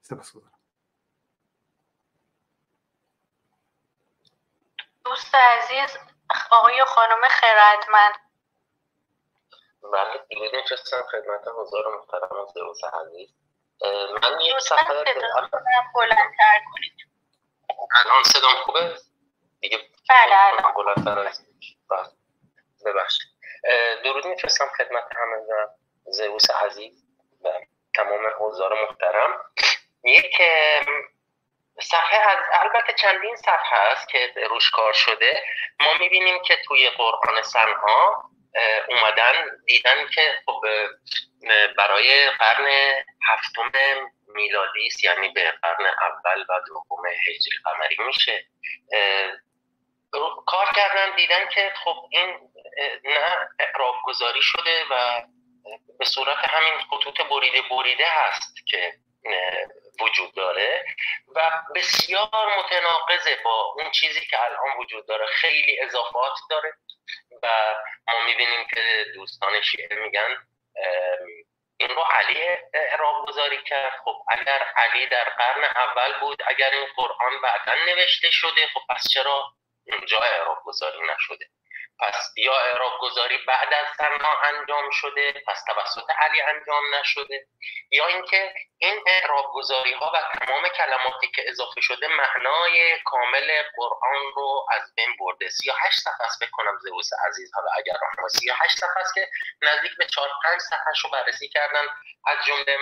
سپاس گذارم دوست عزیز آقای خانم خیرتمند بله درود میفرستم خدمت حضار محترم زئوس عزیز من یک سفر بلندتر کنید. الان صدام خوبه؟ دیگه بله بلندتر بله. ببخشید. درود میفرستم خدمت همه و زئوس عزیز و تمام حضار محترم. یک صفحه از البته چندین صفحه است که روش کار شده. ما می‌بینیم که توی قرآن سنها اومدن دیدن که خب برای قرن هفتم میلادی است. یعنی به قرن اول و دوم هجری قمری میشه. کار کردن دیدن که خب این نه اعراب گذاری شده و به صورت همین خطوط بریده بریده هست که وجود داره و بسیار متناقضه با اون چیزی که الان وجود داره. خیلی اضافات داره و ما می‌بینیم که دوستان شیعه میگن این رو علی اعراب گذاری کرد. خب اگر علی در قرن اول بود اگر این قرآن بعدا نوشته شده خب پس چرا اونجا اعراب گذاری نشده. پس یا اعراب گذاری بعد از سرنا انجام شده پس توسط علی انجام نشده یا اینکه این اعراب گذاری ها و تمام کلماتی که اضافه شده معنای کامل قرآن رو از بین برده. 38 صفحه است بکنم زئوس عزیز. حالا اگر رحمه 38 صفحه است که نزدیک به 4 5 صفحه رو بررسی کردن از جمله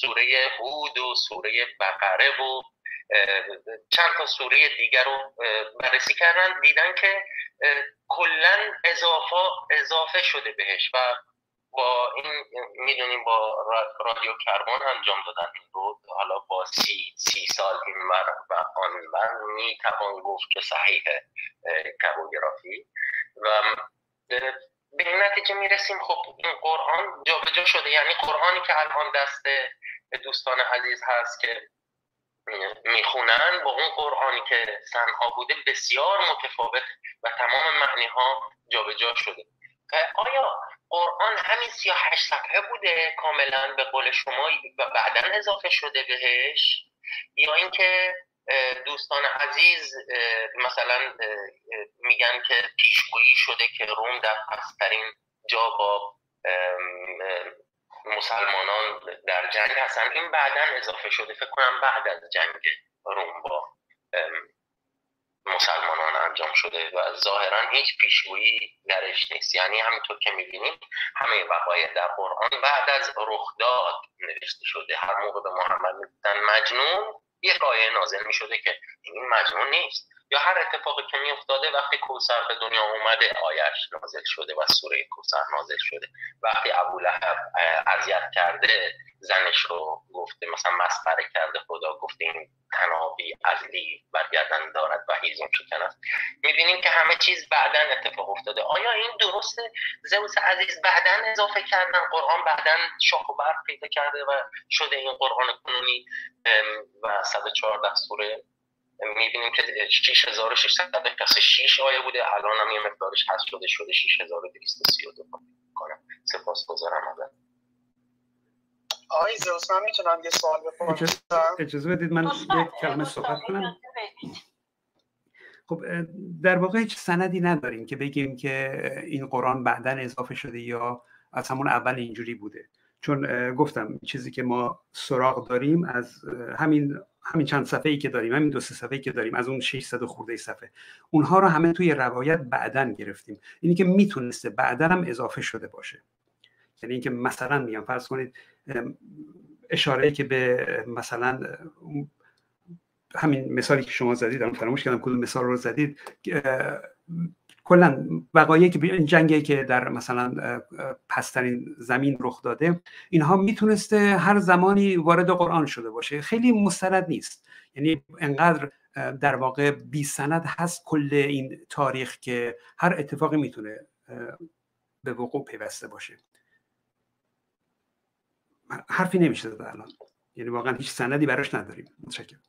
سوره هود و سوره بقره و چند تا سوره دیگر رو بررسی کردن دیدن که کلا اضافه اضافه شده بهش و با این می‌دونیم با رادیو کربن انجام دادن این رو حالا با سی, سی سال این و آن من می توان گفت که صحیح کبوگرافی و به این نتیجه می‌رسیم خب این قرآن جابجا شده یعنی قرآنی که الان دست دوستان عزیز هست که می‌خونن با اون قرآنی که سنها بوده بسیار متفاوت و تمام معنی ها جابجا شده. آیا قرآن همین 38 صفحه بوده کاملا به قول شما و بعدا اضافه شده بهش؟ یا اینکه دوستان عزیز مثلا میگن که پیشگویی شده که روم در پسترین جا با مسلمانان در جنگ هستن. این بعدا اضافه شده فکر کنم بعد از جنگ روم با مسلمانان انجام شده و ظاهرا هیچ پیشگویی درش نیست. یعنی همینطور که می‌بینیم همه وقایع در قرآن بعد از رخداد نوشته شده. هر موقع به محمد می‌گفتن مجنون یک آیه نازل می‌شده که این مجنون نیست. یا هر اتفاقی که میافتاده وقتی کوسر به دنیا اومده آیش نازل شده و سوره کوسر نازل شده. وقتی ابو لهب اذیت کرده زنش رو گفته مثلا مسخره کرده خدا گفته این تنابی ازلی برگردن دارد و هیزم شکن است. می‌بینیم که همه چیز بعدا اتفاق افتاده. آیا این درسته زوس عزیز بعدا اضافه کردن؟ قرآن بعدا شاخ و برق پیدا کرده و شده این قرآن کنونی و 114 سوره می‌بینیم که 6600 پس 6 آیه بوده؟ الان هم یه مقدارش هست شده شده 6232 کنم سپاس گذارم ازت. آقای زوس من می‌تونم یه سوال بپرسم؟ اجازه بدید من یک کلمه صحبت کنم. خب در واقع هیچ سندی نداریم که بگیم که این قرآن بعدا اضافه شده یا از همون اول اینجوری بوده. چون گفتم چیزی که ما سراغ داریم از همین همین چند صفحه ای که داریم همین دو سه صفحه ای که داریم از اون 600 خورده صفحه اونها رو همه توی روایت بعدا گرفتیم. اینی که می‌تونسته بعدا هم اضافه شده باشه. یعنی اینکه مثلا میگم فرض کنید اشاره که به مثلا همین مثالی که شما زدید الان فراموش کردم کدوم مثال رو زدید کلا وقایعی که این جنگی که در مثلا پسترین زمین رخ داده اینها می‌تونسته هر زمانی وارد قرآن شده باشه. خیلی مستند نیست. یعنی انقدر در واقع بی سند هست کل این تاریخ که هر اتفاقی می‌تونه به وقوع پیوسته باشه. حرفی نمیشه زد الان. یعنی واقعا هیچ سندی براش نداریم. متشکرم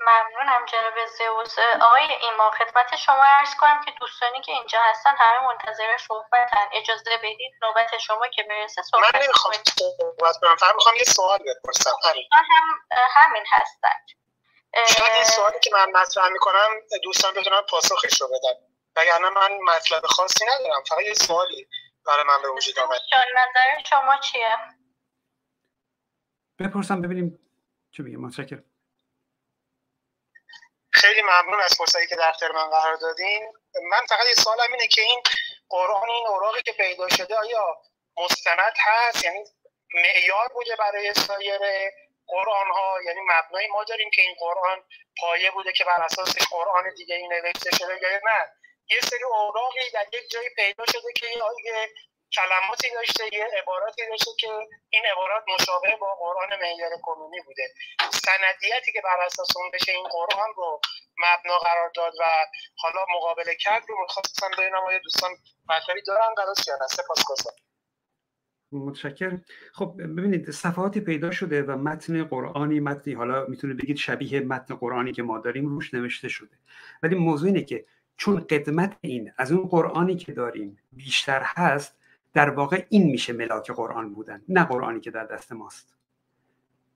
ممنون ممنونم جناب زئوس. آقای ایما خدمت شما عرض کنم که دوستانی که اینجا هستن همه منتظر صحبتن. اجازه بدید نوبت شما که برسه صحبت من نمی‌خوام صحبت کنم فقط می‌خوام یه سوال بپرسم. همین هم همین هستن. شاید این سوالی که من مطرح می‌کنم دوستان بتونن پاسخش رو بدن. وگرنه من مطلب خاصی ندارم فقط یه سوالی برای من به وجود آمد. نظر شما چیه؟ بپرسم ببینیم چه میگه. متشکرم. خیلی ممنون از فرصتی که در اختیار من قرار دادین. من فقط یه سوالم اینه که این قرآن این اوراقی که پیدا شده آیا مستند هست؟ یعنی معیار بوده برای سایر قرآن ها یعنی مبنای ما داریم که این قرآن پایه بوده که بر اساسش قرآن دیگه این نوشته شده یا نه؟ یه سری اوراقی در یک جایی پیدا شده که یه کلماتی داشته یه عباراتی داشته که این عبارات مشابه با قرآن معیار کنونی بوده. سندیتی که بر اساس اون بشه این قرآن رو مبنا قرار داد و حالا مقابله کرد رو می‌خواستم ببینم آیا دوستان مطلبی دارن قرار یا نه سپاسگزارم متشکرم. خب ببینید صفحاتی پیدا شده و متن قرآنی متنی حالا می‌تونه بگید شبیه متن قرآنی که ما داریم روش نوشته شده. ولی موضوع اینه که چون قدمت این از اون قرآنی که داریم بیشتر هست در واقع این میشه ملاک قرآن بودن نه قرآنی که در دست ماست.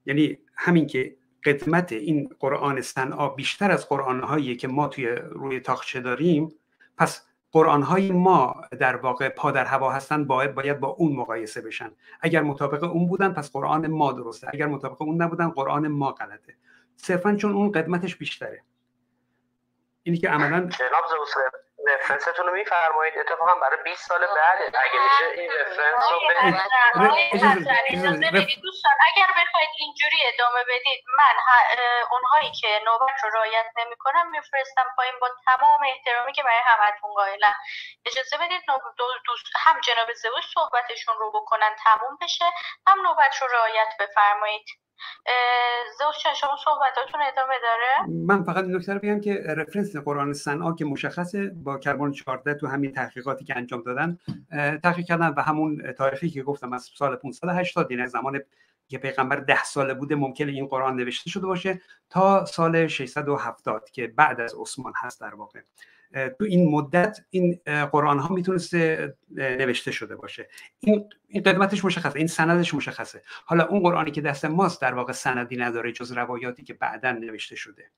یعنی همین که قدمت این قرآن صنعا بیشتر از قرآن که ما توی روی تاخچه داریم پس قرآن های ما در واقع پا در هوا هستن باید باید با اون مقایسه بشن. اگر مطابق اون بودن پس قرآن ما درسته. اگر مطابق اون نبودن قرآن ما غلطه. صرفا چون اون قدمتش بیشتره. اینی که عملا رفرنستون رو میفرمایید. اتفاقا برای 20 سال بعد اگه میشه این رفرنس رو دوستان اگر بخواید اینجوری ادامه بدید من اونهایی که نوبت رو رعایت نمی‌کنم میفرستم پایین با تمام احترامی که برای همتون قائلم. اجازه بدید دوست هم جناب زوج صحبتشون رو بکنن تموم بشه. هم نوبت رو رعایت بفرمایید. زوج شما صحبتاتون ادامه داره؟ من فقط این نکته رو بگم که رفرنس قرآن سنا که مشخصه با کربن 14 تو همین تحقیقاتی که انجام دادن تحقیق کردن و همون تاریخی که گفتم از سال 580 یعنی زمان که پیغمبر ده ساله بوده ممکنه این قرآن نوشته شده باشه تا سال 670 که بعد از عثمان هست در واقع. تو این مدت این قرآن ها می‌تونسته نوشته شده باشه. این این قدمتش مشخصه این سندش مشخصه. حالا اون قرآنی که دست ماست در واقع سندی نداره جز روایاتی که بعدا نوشته شده.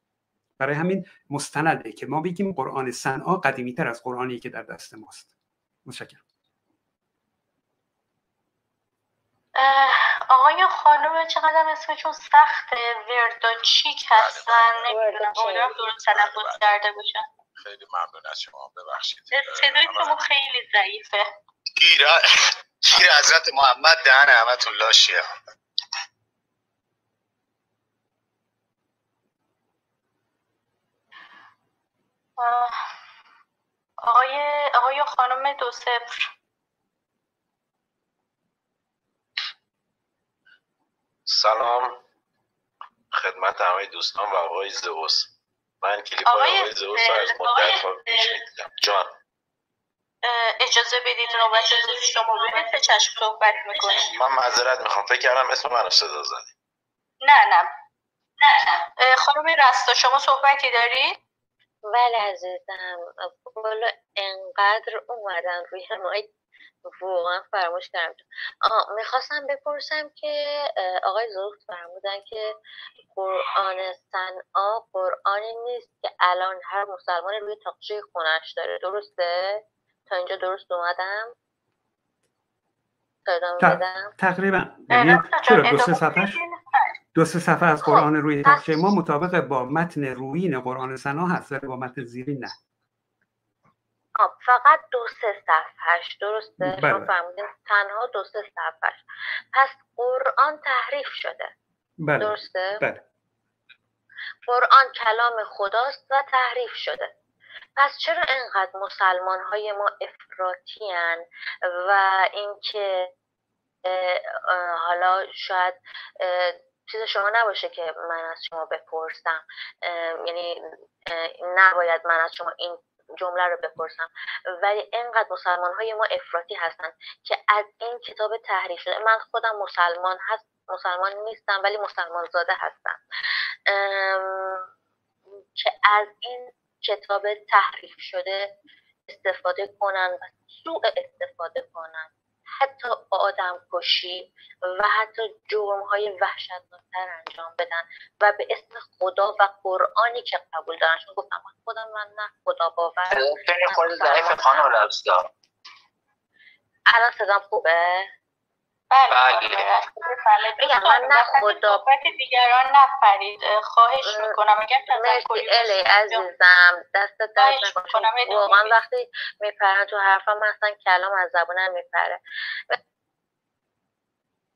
برای همین مستنده که ما بگیم قرآن سنا قدیمی تر از قرآنی که در دست ماست. متشکرم. آقای خانم چقدر اسمشون سخته؟ ورداچیک هستن. نمی‌دونم درست تلفظ کرده باشن. خیلی ممنون از شما. ببخشید. صدای شما خیلی ضعیفه. گیر گیر حضرت محمد دهن همتون لاشیه. آقای آقای خانم دو صفر. سلام. خدمت همه دوستان و آقای زوس من کلیپ های آقای از مدت ها پیش جان. اجازه بدید نوبت شما بدید به چشم صحبت می‌کنید من معذرت می‌خوام. فکر کردم اسم من صدا زدی نه نه. نه خانم رستا شما صحبتی دارید بله عزیزم. بالا انقدر اومدن روی مایک. واقعا فراموش کردم می‌خواستم بپرسم که آقای زوخت فرمودن که قرآن سنعا قرآنی نیست که الان هر مسلمان روی تاقچه خونش داره. درسته؟ تا اینجا درست اومدم؟ تقریبا. یعنی چرا؟ دو سه صفحه دو سه صفحه از خب، قرآن روی تاقچه ما مطابق با متن روین قرآن سنا هست با متن زیرین نه. فقط دو سه صفحش درسته بله. شما فرمودین تنها دو سه صفحش پس قرآن تحریف شده بله. درسته بله. قرآن کلام خداست و تحریف شده پس چرا انقدر مسلمان های ما افراطی و اینکه حالا شاید چیز شما نباشه که من از شما بپرسم یعنی نباید من از شما این جمله رو بپرسم. ولی اینقدر مسلمان های ما افراطی هستن که از این کتاب تحریف شده. من خودم مسلمان هست مسلمان نیستم ولی مسلمان زاده هستم. از این کتاب تحریف شده استفاده کنن و سوء استفاده کنن. حتی آدم کشی و حتی جرم های وحشتناکتر انجام بدن و به اسم خدا و قرآنی که قبول دارن. چون گفتم من خودم من نه خدا باور. خود ضعیف خانم الان صدام خوبه؟ بله, بله. بگم من نه خدا دیگران نفرید. خواهش می‌کنم. اگر مرسی الی عزیزم. دست دست واقعا وقتی میپرن تو حرفا من اصلا کلام از زبونم میپره.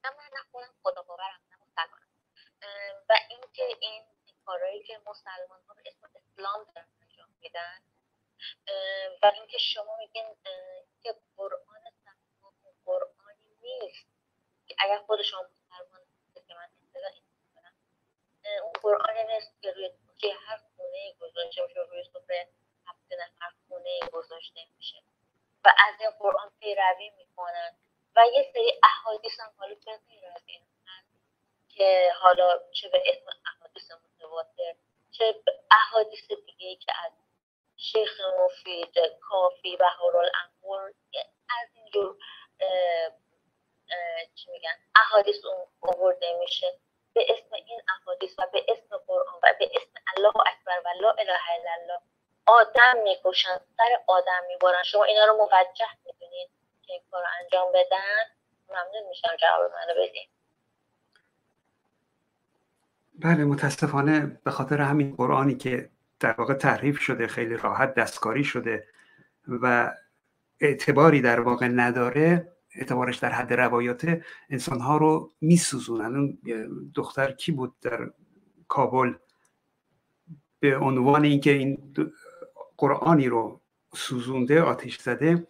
من خودم خدا باورم نه مسلمانم. و اینکه این کارهایی که مسلمان ها به اسم اسلام دارن انجام میدن و اینکه شما میگین که قرآن قرآنی نیست. اگر خود شما مسلمان که من اصطلاح این کنم اون قرآن نیست که روی که هر خونه گذاشته میشه روی سفره هفت نفر خونه گذاشته میشه. و از این قرآن پیروی می‌کنن. و یه سری احادیث هم حالا به غیر از این که حالا چه به اسم احادیث متواتر چه احادیث دیگه که از شیخ مفید کافی و هارالانگور از اینجور چی میگن؟ احادیث آورده میشه. به اسم این احادیث و به اسم قرآن و به اسم الله اکبر و لا اله الا الله آدم می‌کشن سر آدم می‌برن. شما اینا رو موجه می‌دونید که این کار انجام بدن؟ ممنون میشم جواب منو بدین. بله متاسفانه به خاطر همین قرآنی که در واقع تحریف شده خیلی راحت دستکاری شده و اعتباری در واقع نداره اعتبارش در حد روایات انسانها رو میسوزونن. اون دختر کی بود در کابل؟ به عنوان اینکه این قرآنی رو سوزونده آتش زده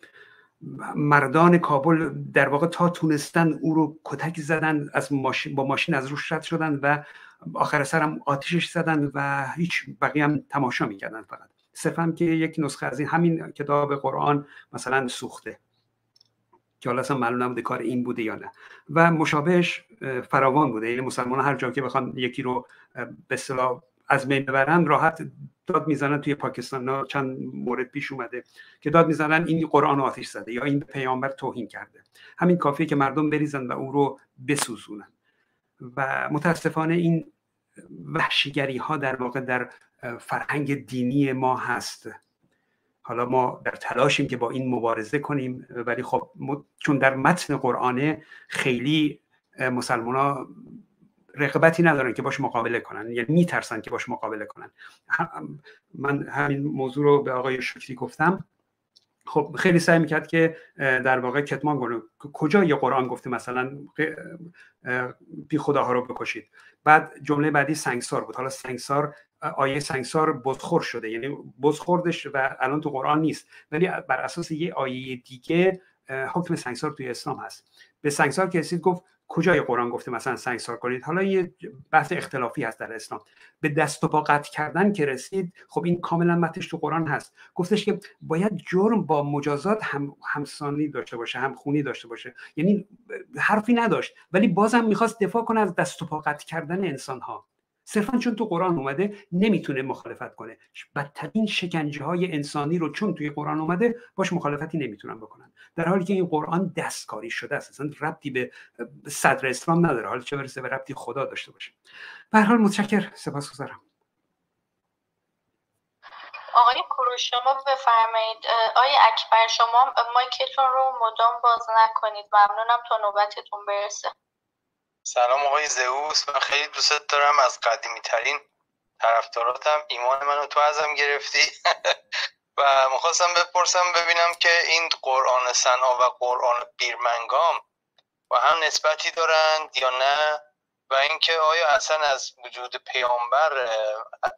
مردان کابل در واقع تا تونستن او رو کتک زدن از ماشین با ماشین از روش رد شدن و آخر سرم آتیشش زدن و هیچ بقیه هم تماشا می‌کردن فقط. صرفا که یک نسخه از این همین کتاب قرآن مثلا سوخته. که حالا اصلا معلوم نبوده کار این بوده یا نه. و مشابهش فراوان بوده. یعنی مسلمان هر جا که بخوان یکی رو به اصطلاح از بین ببرن راحت داد می‌زنن توی پاکستان. چند مورد پیش اومده که داد می‌زنن این قرآن آتش زده یا این پیامبر توهین کرده. همین کافیه که مردم بریزن و او رو بسوزونن. و متاسفانه این وحشیگری ها در واقع در فرهنگ دینی ما هست. حالا ما در تلاشیم که با این مبارزه کنیم ولی خب چون در متن قرآنه خیلی مسلمان ها رقبتی ندارن که باش مقابله کنن. یعنی میترسن که باش مقابله کنن. من همین موضوع رو به آقای شکری گفتم. خب خیلی سعی می‌کرد که در واقع کتمان کنه. کجا یه قرآن گفته مثلا بی خداها رو بکشید. بعد جمله بعدی سنگسار بود. حالا سنگسار آیه سنگسار بزخور شده. یعنی بزخوردش و الان تو قرآن نیست. ولی بر اساس یه آیه دیگه حکم سنگسار توی اسلام هست. به سنگسار که رسید گفت کجای قرآن گفته مثلا سنگسار کنید؟ حالا یه بحث اختلافی هست در اسلام. به دست و پا قطع کردن که رسید خب این کاملا متش تو قرآن هست. گفتش که باید جرم با مجازات هم همسانی داشته باشه هم خونی داشته باشه. یعنی حرفی نداشت. ولی بازم می‌خواست دفاع کنه از دست و پا قطع کردن انسان ها صرفا چون تو قرآن اومده نمی‌تونه مخالفت کنه. بدترین شکنجه های انسانی رو چون توی قرآن اومده باش مخالفتی نمی‌تونن بکنن. در حالی که این قرآن دستکاری شده است. اصلا ربطی به صدر اسلام نداره. حالا چه برسه به ربطی خدا داشته باشه. به حال متشکر سپاسگزارم آقای کروش شما بفرمایید. آقای اکبر شما مایکتون رو مدام باز نکنید. ممنونم تا نوبتتون برسه. سلام آقای زئوس من خیلی دوست دارم. از قدیمی ترین طرفداراتم. ایمان منو تو ازم گرفتی. و می‌خواستم بپرسم ببینم که این قرآن سنا و قرآن بیرمنگام و هم نسبتی دارند یا نه؟ و اینکه آیا اصلا از وجود پیامبر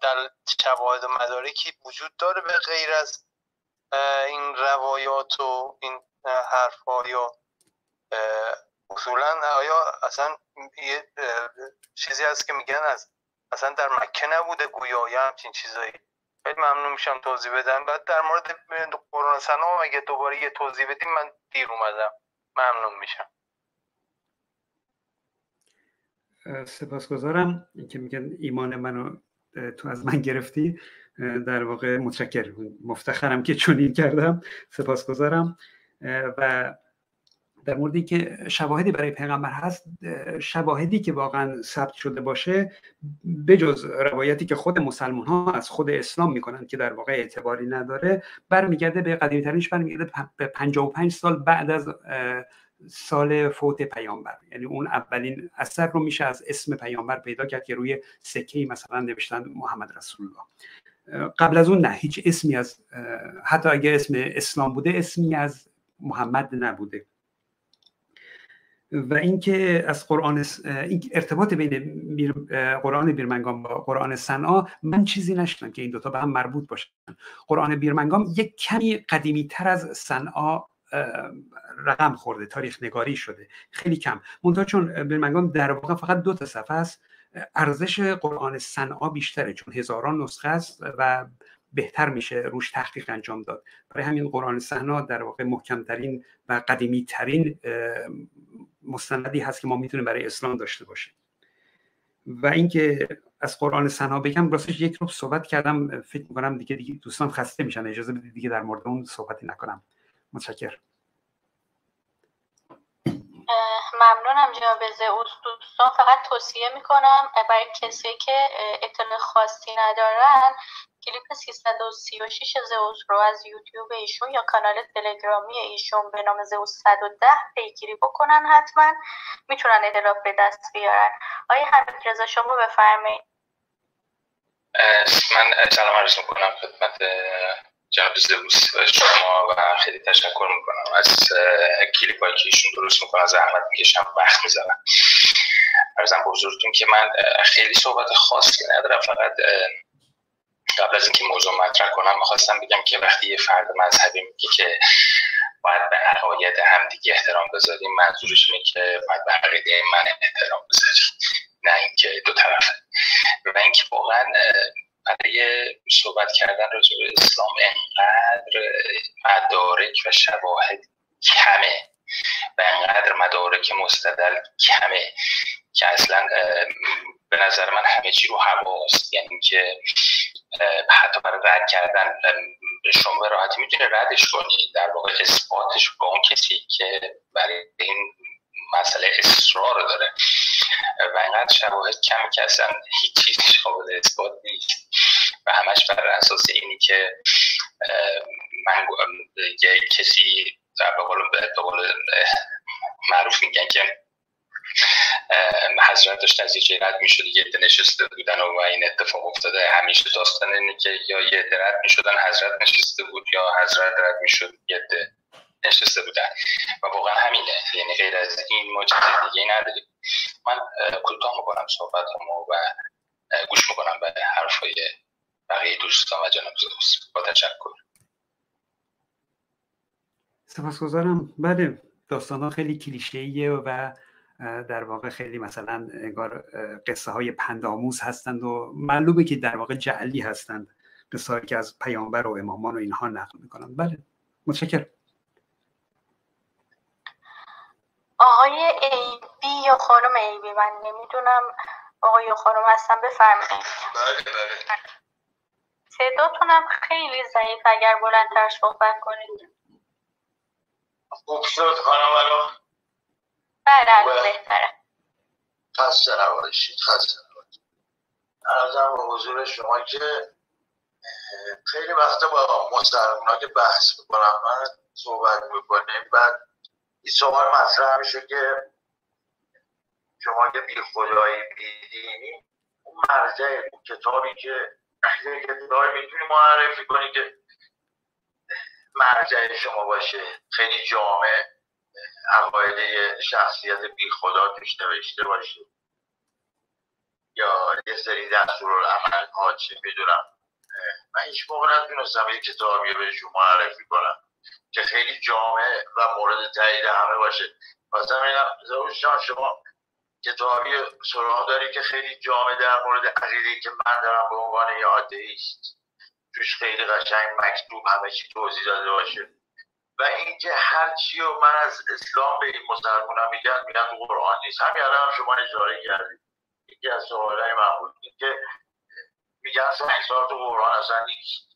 در شواهد و مدارکی وجود داره به غیر از این روایات و این حرفها یا اصولا آیا اصلا یه چیزی هست که میگن از اصلا در مکه نبوده گویا یا همچین چیزایی؟ خیلی ممنون میشم توضیح بدم بعد در مورد قرآن سنا اگه دوباره یه توضیح بدیم من دیر اومدم. ممنون میشم. سپاسگزارم. که میگن ایمان منو تو از من گرفتی. در واقع متشکر مفتخرم که چنین کردم. سپاسگزارم. و در موردی که شواهدی برای پیغمبر هست شواهدی که واقعا ثبت شده باشه بجز روایتی که خود مسلمان ها از خود اسلام می‌کنن که در واقع اعتباری نداره برمیگرده به قدیمی ترینش برمیگرده به 55 سال بعد از سال فوت پیامبر. یعنی اون اولین اثر رو میشه از اسم پیامبر پیدا کرد که روی سکه مثلا نوشتن محمد رسول الله قبل از اون نه هیچ اسمی از حتی اگر اسم اسلام بوده اسمی از محمد نبوده. و اینکه از قرآن این ارتباط بین قرآن بیرمنگام با قرآن صنعا من چیزی نشدم که این دوتا به هم مربوط باشن. قرآن بیرمنگام یک کمی قدیمی تر از صنعا رقم خورده تاریخ نگاری شده. خیلی کم. منتها چون بیرمنگام در واقع فقط دو تا صفحه است ارزش قرآن صنعا بیشتره چون هزاران نسخه است و بهتر میشه روش تحقیق انجام داد. برای همین قرآن صحنا در واقع محکمترین و قدیمی ترین مستندی هست که ما می‌تونیم برای اسلام داشته باشیم. و اینکه از قرآن سنا بگم راستش یک رو صحبت کردم فکر می‌کنم دیگه دیگه دوستان خسته میشن. اجازه بدید دیگه در مورد اون صحبتی نکنم. متشکر ممنونم جناب زئوس دوستان فقط توصیه می‌کنم برای کسی که اطلاع خاصی ندارن کلیپ 336 زئوس رو از یوتیوب ایشون یا کانال تلگرامی ایشون به نام زئوس 110 پیگیری بکنن حتما. می‌تونن اطلاع به دست بیارن. آیا حمید رضا شما بفرمایید؟ من سلام عرض می‌کنم خدمت جناب زئوس شما و خیلی تشکر می‌کنم. از کلیپ هایی که ایشون درست می‌کنن زحمت می‌کشم وقت می‌ذارم. ارزم بزرگتون که من خیلی صحبت خاصی ندارم فقط قبل از اینکه موضوع مطرح کنم می‌خواستم بگم که وقتی یه فرد مذهبی میگه که باید به عقاید همدیگه احترام بذاریم منظورش اینه که باید به عقیده من احترام بذاریم نه اینکه دو طرفه. و اینکه واقعا برای صحبت کردن راجع به اسلام انقدر مدارک و شواهد کمه و انقدر مدارک مستدل کمه که اصلا به نظر من همه چی رو هواست یعنی که حتی برای رد کردن شما به راحتی می‌تونه ردش کنی. در واقع اثباتش با اون کسی که برای این مسئله اصرار داره. و اینقدر شواهد کم که اصلا هیچ چیزی قابل اثبات نیست. و همش بر اساس اینی که من یه کسی در به قول معروف میگن که حضرت داشت از یه رد می‌شد یه نشسته بودن و این اتفاق افتاده. همیشه داستان اینه که یا یه رد می‌شدن حضرت نشسته بود یا حضرت رد می‌شد یه نشسته بودن. و واقعا همینه یعنی غیر از این ما چیز دیگه نداریم. من کوتاه می‌کنم صحبت و گوش می‌کنم به حرفای بقیه دوستان و جناب زوس با تشکر. سپاسگزارم. بله داستان ها خیلی کلیشه و در واقع خیلی مثلا انگار قصه های پندآموز هستند و معلومه که در واقع جعلی هستند. قصه که از پیامبر و امامان و اینها نقل می‌کنن. بله. متشکر آقای ایبی یا خانم ایبی من نمی‌دونم. آقای یا خانم هستم بفرمایید. بله بله. صداتونم خیلی ضعیف اگر بلندتر صحبت کنید. خوب شد خانم الان. بله بهتره. خسته نباشید خسته نباشید. ارزم به حضور شما که خیلی وقتا با مسلمان که بحث می‌کنم من صحبت می‌کنیم بعد این سوال مطرح میشه که شما که بی خدایی بیدینی اون مرجع اون کتابی که یک کتابی می‌تونی معرفی کنی که مرجع شما باشه خیلی جامع. عقاید شخصیت بی خدا توش نوشته باشه. یا یه سری دستور عمل ها چه می‌دونم. من هیچ موقع نتونستم یه کتابی بهشون معرفی کنم که خیلی جامع و مورد تایید همه باشه. مثلا شان شما کتابی سراغ داری که خیلی جامع در مورد عقیده که من دارم به عنوان یه آتئیست توش خیلی قشنگ مکتوب همه چی توضیح داده باشه. و اینکه هر چی و من از اسلام به این مسلمان میگن میگن قرآن نیست. همین هم شما اشاره کردید. یکی از سوالای من که میگن سنگسار تو قرآن اصلا نیست.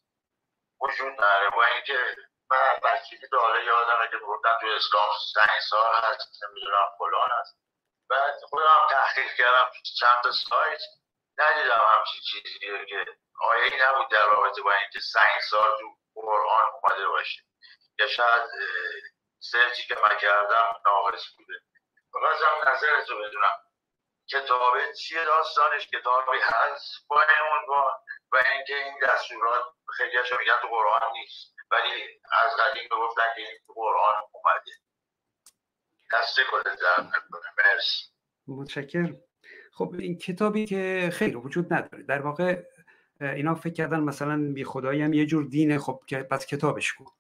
وجود نداره. با اینکه من بچگی داره یادمه که گفتن تو اسلام سنگسار هست نمی‌دونم فلان هست. بعد خودم تحقیق کردم چند تا سایت. ندیدم همچین چیزی که آیه ای نبود در رابطه با اینکه سنگسار تو قرآن اومده باشه. یا شاید سرچی که من کردم ناقص بوده. هم نظرتو بدونم کتابه چیه داستانش کتابی هست با این عنوان و اینکه این دستورات خیلی میگن تو قرآن نیست ولی از قدیم گفتن که این تو قرآن اومده. دسته کنه مرسی. متشکر خب این کتابی که خیلی وجود نداره. در واقع اینا فکر کردن مثلا بی خدایی هم یه جور دینه. خب که پس کتابش کن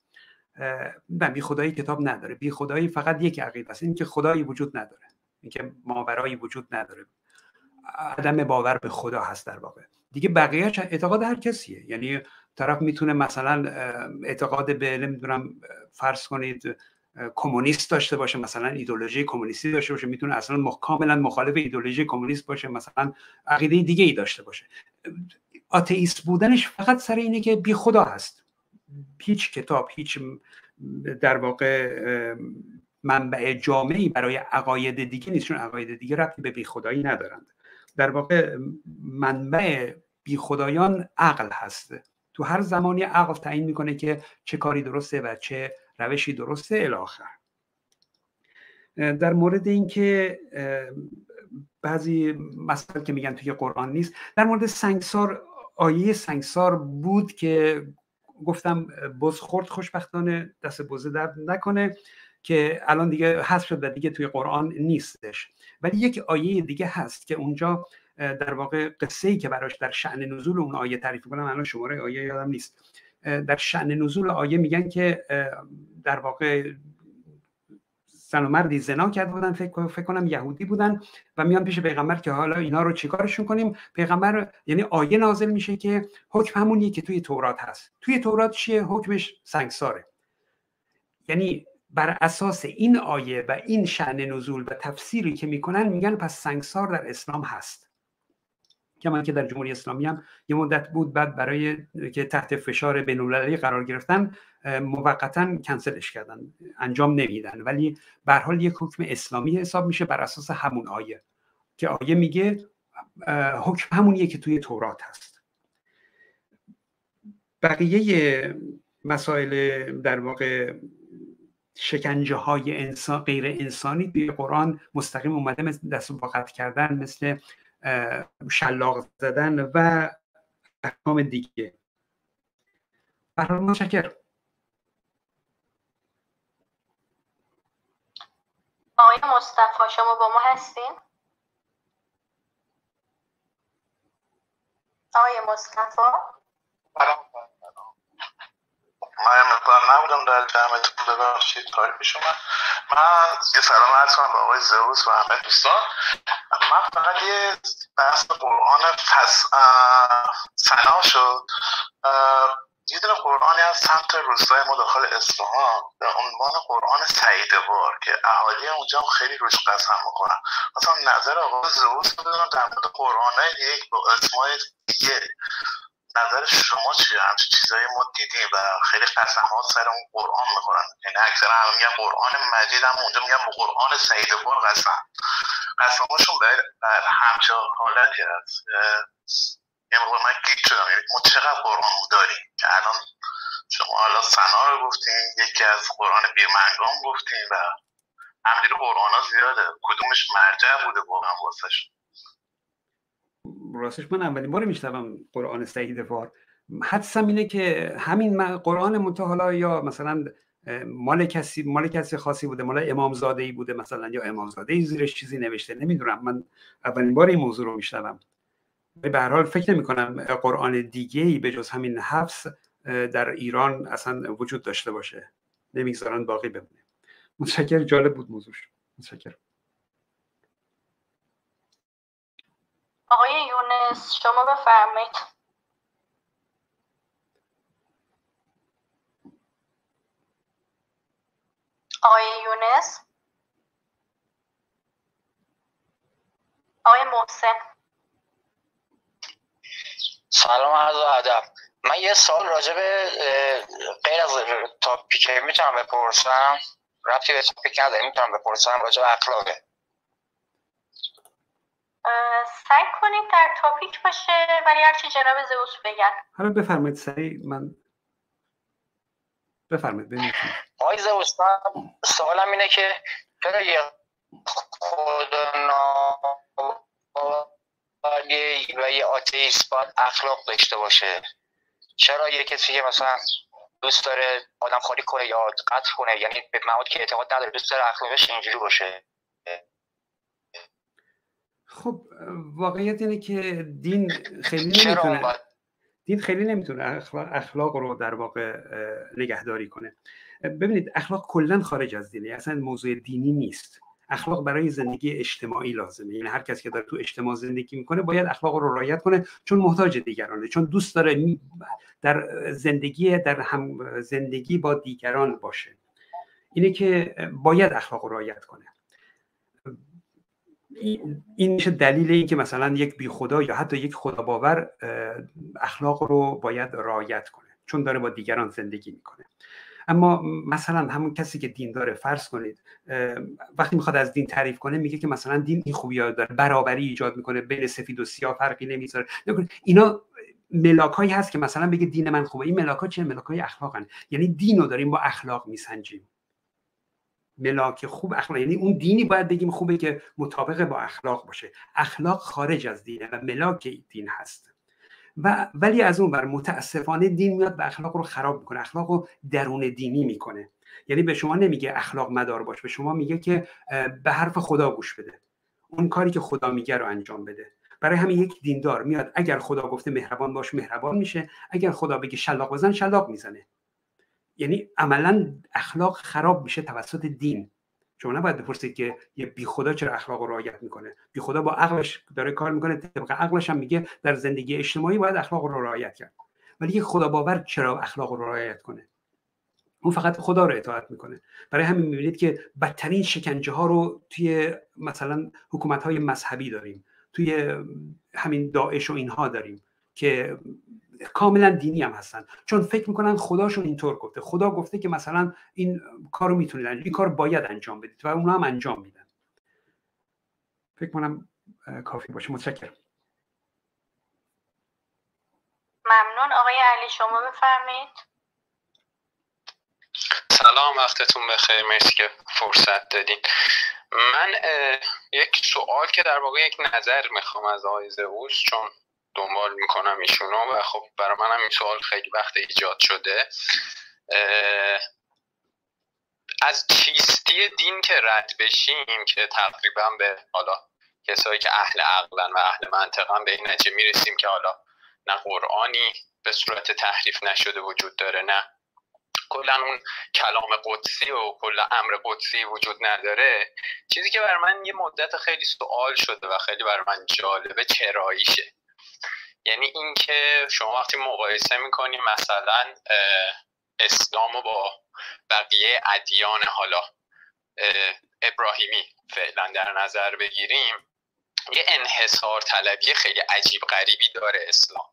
نه بی خدایی کتاب نداره. بی خدایی فقط یک عقیده است این که خدایی وجود نداره. اینکه ماورایی وجود نداره. عدم باور به خدا هست در واقع. دیگه بقیهش اعتقاد هر کسیه. یعنی طرف می‌تونه مثلا اعتقاد به نمی‌دونم فرض کنید کمونیست داشته باشه مثلا ایدولوژی کمونیستی داشته باشه می‌تونه اصلا مخ... کاملا مخالف ایدولوژی کمونیست باشه مثلا عقیده دیگه ای داشته باشه. آتئیست بودنش فقط سر اینه که بی خدا هست. هیچ کتاب هیچ در واقع منبع جامعی برای عقاید دیگه نیست چون عقاید دیگه ربطی به بیخدایی ندارند. در واقع منبع بیخدایان عقل هست. تو هر زمانی عقل تعیین می‌کنه که چه کاری درسته و چه روشی درسته الاخر. در مورد اینکه بعضی مسائل که میگن توی قرآن نیست در مورد سنگسار آیه سنگسار بود که گفتم بز خورد خوشبختانه دست بزه درد نکنه که الان دیگه حذف شد و دیگه توی قرآن نیستش. ولی یک آیه دیگه هست که اونجا در واقع قصه ای که براش در شعن نزول اون آیه تعریف کنم الان شماره آیه یادم نیست. در شعن نزول آیه میگن که در واقع زن و مردی زنا کرده بودن فکر, فکر کنم یهودی بودن و میان پیش پیغمبر که حالا اینا رو چیکارشون کنیم؟ پیغمبر یعنی آیه نازل میشه که حکم همونیه که توی تورات هست. توی تورات چیه؟ حکمش سنگساره. یعنی بر اساس این آیه و این شعن نزول و تفسیری که می‌کنن میگن پس سنگسار در اسلام هست. کما که در جمهوری اسلامی هم یه مدت بود بعد برای که تحت فشار بین قرار گرفتن موقتا کنسلش کردن انجام نمیدن. ولی به حال یک حکم اسلامی حساب میشه بر اساس همون آیه که آیه میگه حکم همونیه که توی تورات هست. بقیه مسائل در واقع شکنجه های انسان غیر انسانی توی قرآن مستقیم اومده مثل دست کردن مثل شلاق زدن و احکام دیگه. برای متشکر آقای مصطفی شما با ما هستین؟ آقای مصطفی؟ من مقدار نبودم در جمعتون ببخشید کاری پیش من یه سلام عرض کنم به آقای زئوس و همه دوستان. من فقط یه بحث قرآن فس... سنا شد. یه دونه قرآنی از سمت روستای ما داخل اصفهان به عنوان قرآن بار که اهالی اونجا خیلی روش قسم می‌کنن. مثلا نظر آقای زئوس بدونم در مورد قرآن یک با اسمای دیگه. نظر شما چیه؟ همچین چیزایی ما دیدیم و خیلی قسمات سر اون قرآن می‌خورن. یعنی اکثر هم میگن قرآن مجید هم اونجا میگن قرآن سعید بار قسم. قسمهاشون بر همچه حالتی هست. یه موقع من گیت شدم. یعنی ما چقدر قرآن داریم که الان شما حالا سنا رو گفتیم یکی از قرآن بیرمنگام گفتیم و همینجوری قرآن ها زیاده. کدومش مرجع بوده واقعا واسه راستش من اولین بار میشنوم قرآن سعید فار حدسم اینه که همین قرآن منتها یا مثلا مال کسی مال کسی خاصی بوده مال امامزاده ای بوده مثلا یا امامزاده ای زیرش چیزی نوشته نمی‌دونم. من اولین بار این موضوع رو میشنوم. به هر حال فکر نمی کنم قرآن دیگه ای به جز همین حفظ در ایران اصلا وجود داشته باشه. نمی‌گذارن باقی بمونه. متشکر جالب بود موضوعش. متشکر آقای یونس شما بفرمایید. آقای یونس. آقای محسن. سلام عرض ادب. من یه سال راجع به غیر از تاپیک می‌تونم بپرسم ربطی به تاپیک نداره می‌تونم بپرسم راجع به اخلاقه. سعی کنید در تاپیک باشه ولی هرچی جناب زئوس بگن. حالا بفرمایید سعی من بفرمایید ببینید آقای زئوس سوالم اینه که چرا یه خدا و یه آتیست باید اخلاق داشته باشه. چرا یه کسی که مثلا دوست داره آدم خالی کنه یا قتل کنه یعنی به مواد که اعتقاد نداره دوست داره اخلاقش اینجوری باشه؟ خب واقعیت اینه که دین خیلی نمی‌تونه دین خیلی نمی‌تونه اخلاق, اخلاق رو در واقع نگهداری کنه. ببینید اخلاق کلا خارج از دینه اصلا موضوع دینی نیست. اخلاق برای زندگی اجتماعی لازمه. یعنی هر کسی که داره تو اجتماع زندگی می‌کنه باید اخلاق رو رعایت کنه چون محتاج دیگرانه چون دوست داره در زندگی در هم زندگی با دیگران باشه. اینه که باید اخلاق رو رعایت کنه. این میشه دلیل این که مثلا یک بی خدا یا حتی یک خدا باور اخلاق رو باید رعایت کنه چون داره با دیگران زندگی می‌کنه. اما مثلا همون کسی که دین داره فرض کنید وقتی می‌خواد از دین تعریف کنه میگه که مثلا دین این خوبی داره برابری ایجاد می‌کنه بین سفید و سیاه فرقی نمی‌ذاره. اینا ملاک هایی هست که مثلا بگه دین من خوبه این ملاک ها چه؟ ملاک های اخلاقن. یعنی دین رو داریم با اخلاق میسنجیم. ملاک خوب اخلاق یعنی اون دینی باید بگیم خوبه که مطابق با اخلاق باشه. اخلاق خارج از دینه و ملاک دین هست. و ولی از اون بر متاسفانه دین میاد به اخلاق رو خراب می‌کنه. اخلاق رو درون دینی می‌کنه. یعنی به شما نمیگه اخلاق مدار باش به شما میگه که به حرف خدا گوش بده. اون کاری که خدا میگه رو انجام بده. برای همین یک دیندار میاد اگر خدا گفته مهربان باش مهربان میشه. اگر خدا بگه شلاق بزن شلاق می‌زنه. یعنی عملا اخلاق خراب میشه توسط دین. شما نباید بپرسید که یه بی خدا چرا اخلاق رو رعایت می‌کنه. بی خدا با عقلش داره کار می‌کنه طبق عقلش هم میگه در زندگی اجتماعی باید اخلاق رو رعایت کرد. ولی یه خدا باور چرا اخلاق رو رعایت کنه؟ اون فقط خدا رو اطاعت می‌کنه. برای همین می‌بینید که بدترین شکنجه ها رو توی مثلا حکومت های مذهبی داریم. توی همین داعش و اینها داریم که کاملا دینی هم هستن. چون فکر می‌کنن خداشون اینطور گفته. خدا گفته که مثلا این کارو می‌تونید این کار باید انجام بدید و اونا هم انجام میدن. فکر کنم کافی باشه. متشکرم. ممنون. آقای علی شما بفرمایید. سلام وقتتون بخیر. مرسی که فرصت دادین. من یک سوال که در واقع یک نظر می‌خوام از آقای زئوس چون دنبال می‌کنم ایشونو و خب برای منم این سوال خیلی وقت ایجاد شده. از چیستی دین که رد بشیم که تقریبا به حالا کسایی که اهل عقلن و اهل منطقن به این نتیجه می‌رسیم که حالا نه قرآنی به صورت تحریف نشده وجود داره نه کلا اون کلام قدسی و کلا امر قدسی وجود نداره. چیزی که بر من یه مدت خیلی سوال شده و خیلی بر من جالبه چراییشه. یعنی اینکه شما وقتی مقایسه می‌کنی مثلا اسلام با بقیه ادیان حالا ابراهیمی فعلا در نظر بگیریم یه انحصار طلبی خیلی عجیب غریبی داره اسلام.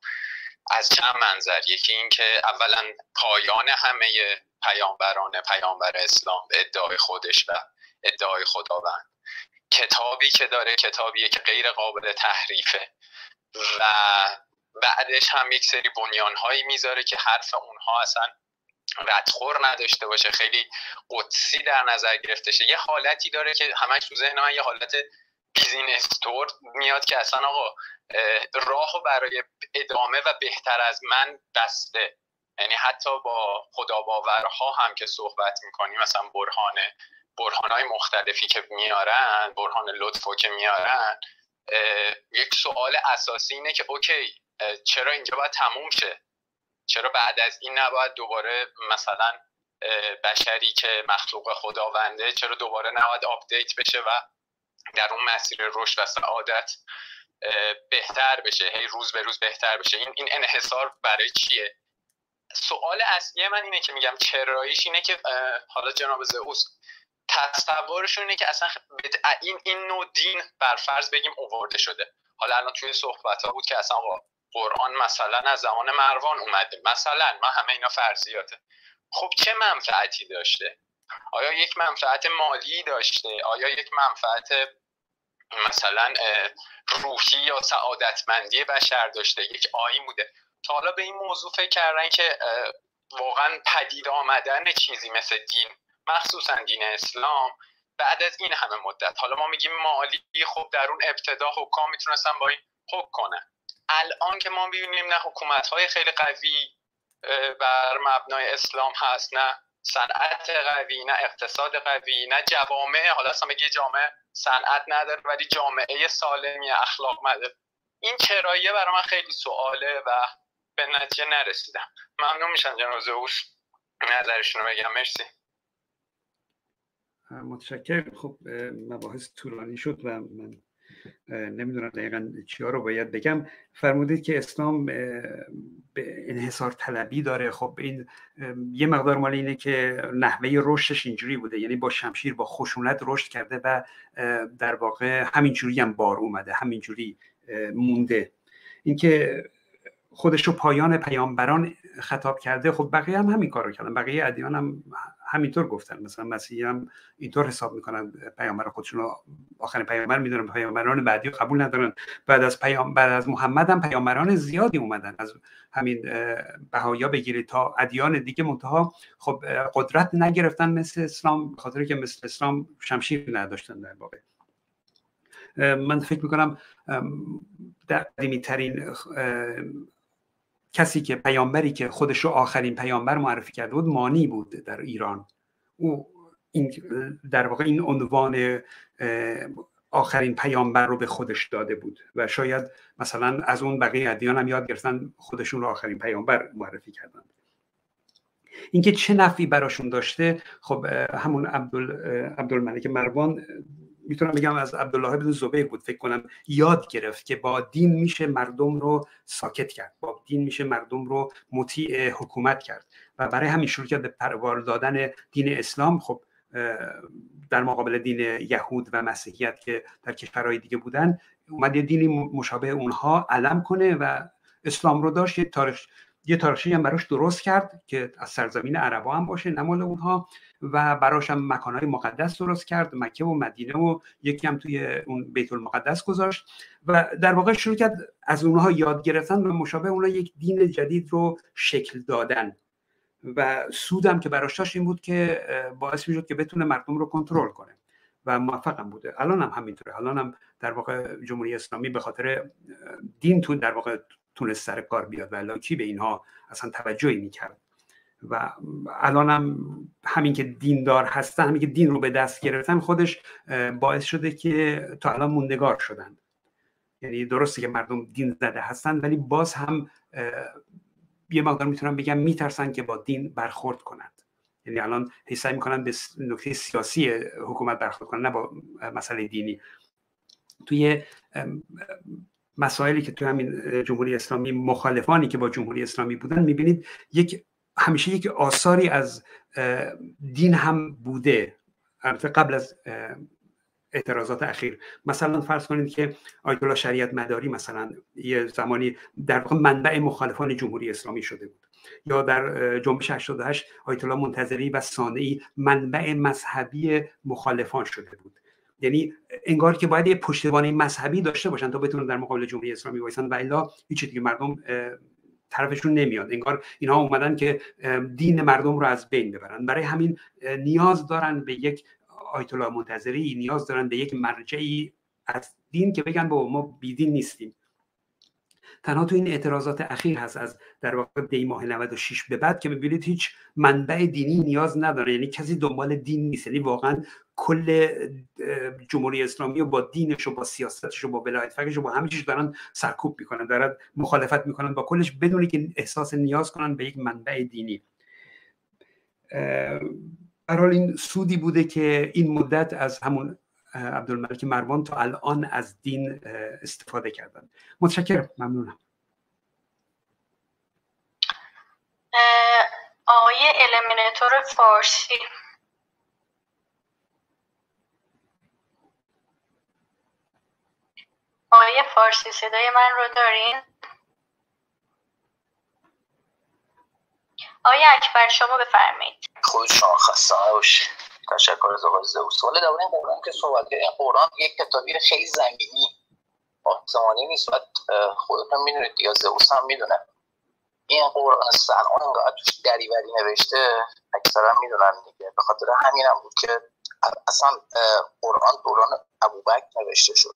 از چند منظر. یکی اینکه اولا پایان همه پیامبران پیامبر اسلام به ادعای خودش و ادعای خداوند. کتابی که داره کتابیه که غیر قابل تحریفه. و بعدش هم یک سری بنیان هایی می‌ذاره که حرف اونها اصلا ردخور نداشته باشه خیلی قدسی در نظر گرفته شه یه حالتی داره که همش تو ذهن من یه حالت بیزینس تور میاد که اصلا آقا راه برای ادامه و بهتر از من بسته. یعنی حتی با خدا باورها هم که صحبت می‌کنیم مثلا برهان برهان های مختلفی که میارن برهان لطفو که میارن یک سوال اساسی اینه که OK چرا اینجا باید تموم شه؟ چرا بعد از این نباید دوباره مثلا بشری که مخلوق خداونده چرا دوباره نباید update بشه و در اون مسیر رشد و سعادت بهتر بشه هی روز به روز بهتر بشه؟ این این انحصار برای چیه؟ سوال اصلی من اینه که میگم چراییش اینه که حالا جناب زئوس تصورشون اینه که اصلا این این نوع دین بر فرض بگیم اوورده شده. حالا الان توی صحبت ها بود که اصلا قرآن مثلا از زمان مروان اومده. مثلا ما همه اینا فرضیاته. خب چه منفعتی داشته؟ آیا یک منفعت مالی داشته؟ آیا یک منفعت مثلا روحی یا سعادتمندی بشر داشته؟ یک آین بوده. تا حالا به این موضوع فکر کردن که واقعا پدید آمدن چیزی مثل دین مخصوصا دین اسلام بعد از این همه مدت. حالا ما میگیم مالی خب در اون ابتدا حکام می‌تونستن با این حکم کنن. الان که ما می‌بینیم نه حکومت های خیلی قوی بر مبنای اسلام هست نه صنعت قوی نه اقتصاد قوی نه جوامع. حالا اصلا بگی جامعه صنعت نداره ولی جامعه سالمی اخلاق نداره این چراییه برای من خیلی سواله و به نتیجه نرسیدم. ممنون میشن جناب زوش نظرشون رو بگم. مرسی. متشکر خب مباحث طولانی شد و من نمی‌دونم دقیقا چیا رو باید بگم. فرمودید که اسلام به انحصار طلبی داره. خب این یه مقدار مال اینه که نحوه رشدش اینجوری بوده. یعنی با شمشیر با خشونت رشد کرده و در واقع همینجوری هم بار اومده همینجوری مونده. اینکه خودش رو پایان پیامبران خطاب کرده خب بقیه هم همین کار رو کردن. بقیه ادیان هم همینطور گفتن. مثلا مسیحی هم اینطور حساب می‌کنن پیامبر خودشون آخرین پیامبر می‌دونن پیامبران بعدی قبول ندارن. بعد از پیام بعد از محمد هم پیامبران زیادی اومدن. از همین بهایا بگیرید تا ادیان دیگه منتها خب قدرت نگرفتن مثل اسلام خاطر که مثل اسلام شمشیر نداشتن در واقع. من فکر می‌کنم قدیمی ترین کسی که پیامبری که خودش رو آخرین پیامبر معرفی کرده بود مانی بود در ایران. او این در واقع این عنوان آخرین پیامبر رو به خودش داده بود و شاید مثلا از اون بقیه ادیان هم یاد گرفتن خودشون رو آخرین پیامبر معرفی کردن. اینکه چه نفی براشون داشته خب همون عبدال عبدالملک مروان می‌تونم بگم از عبدالله بن زبیر بود فکر کنم یاد گرفت که با دین میشه مردم رو ساکت کرد با دین میشه مردم رو مطیع حکومت کرد و برای همین شروع کرد به پروار دادن دین اسلام. خب در مقابل دین یهود و مسیحیت که در کشورهای دیگه بودن اومد یه دینی مشابه اونها علم کنه و اسلام رو داشت یه تاریخ یه تاریخی هم براش درست کرد که از سرزمین عربا هم باشه نمال اونها. و براش هم مکانهای مقدس درست کرد مکه و مدینه و یکی هم توی اون بیت المقدس گذاشت. و در واقع شروع کرد از اونها یاد گرفتن و مشابه اونها یک دین جدید رو شکل دادن. و سودم که براش داشت این بود که باعث می‌شد که بتونه مردم رو کنترل کنه. و موفق هم بوده. الان هم همینطوره. الان هم در واقع جمهوری اسلامی به خاطر دین تو در واقع تونست سر کار بیاد و کی به اینها اصلا توجهی می‌کرد. و الان هم همین که دیندار هستن همین که دین رو به دست گرفتن خودش باعث شده که تا الان موندگار شدن. یعنی درسته که مردم دین زده هستن ولی باز هم یه مقدار می‌تونم بگم میترسن که با دین برخورد کنند. یعنی الان سعی می‌کنن به نکته سیاسی حکومت برخورد کنن نه با مسئله دینی. توی مسائلی که تو همین جمهوری اسلامی مخالفانی که با جمهوری اسلامی بودن می‌بینید یک همیشه یک آثاری از دین هم بوده. البته قبل از اعتراضات اخیر. مثلا فرض کنید که آیت الله شریعت مداری مثلا یه زمانی در واقع منبع مخالفان جمهوری اسلامی شده بود. یا در جنبش 88 آیت الله منتظری و ثانوی منبع مذهبی مخالفان شده بود. یعنی انگار که باید یه پشتوانه مذهبی داشته باشن تا بتونن در مقابل جمهوری اسلامی وایسن و الا هیچ دیگه مردم طرفشون نمیاد. انگار اینها اومدن که دین مردم رو از بین ببرن. برای همین نیاز دارن به یک آیت الله منتظری نیاز دارن به یک مرجعی از دین که بگن با ما بیدین نیستیم. تنها تو این اعتراضات اخیر هست از در واقع دی ماه 96 به بعد که می‌بینید هیچ منبع دینی نیاز نداره. یعنی کسی دنبال دین نیست. یعنی واقعا کل جمهوری اسلامی و با دینش و با سیاستش و با ولایت فقیش و با همه چیز دارن سرکوب می‌کنن. دارن مخالفت می‌کنن با کلش بدونی که احساس نیاز کنن به یک منبع دینی. برحال این سودی بوده که این مدت از همون عبدالملک مروان تا الان از دین استفاده کردن. متشکرم. ممنونم. آقای المیناتور فارسی. آقای فارسی صدای من رو دارین؟ آقای اکبر شما بفرمایید. خود شما خسته نباشید. تشکر از آقای زوس ولی در قرآن که صحبت این قرآن یک کتابی خیلی زمینی آسمانی نیست. و خودتون می‌دونید یا زوس هم می‌دونه. این قرآن سنان انقدر توش دریوری نوشته اکثرا می‌دونن دیگه. به خاطر همین هم بود که اصلا قرآن دوران ابوبکر نوشته شد.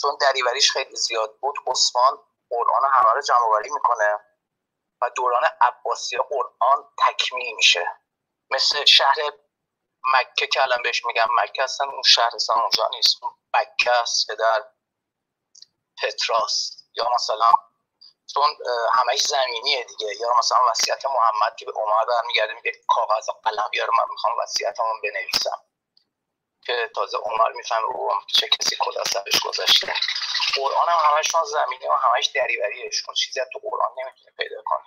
چون دریوریش خیلی زیاد بود عثمان قرآن همه رو جمع می‌کنه و دوران عباسی قرآن تکمیل میشه. مثل شهر مکه که الان بهش میگم مکه هستن اون شهر اصلا اونجا نیست. اون مکه است که در پتراس. یا مثلا چون همش زمینیه دیگه. یا مثلا وصیت محمد که به عمر برمیگرده میگه کاغذ و قلم بیار من می‌خوام وصیتمون بنویسم. که تازه عمر می‌فهمه او چه کسی کلا سرش گذاشته. قرآن هم همشون زمینی و همش دریوریه. شما چیزی تو قرآن نمی‌تونه پیدا کنه.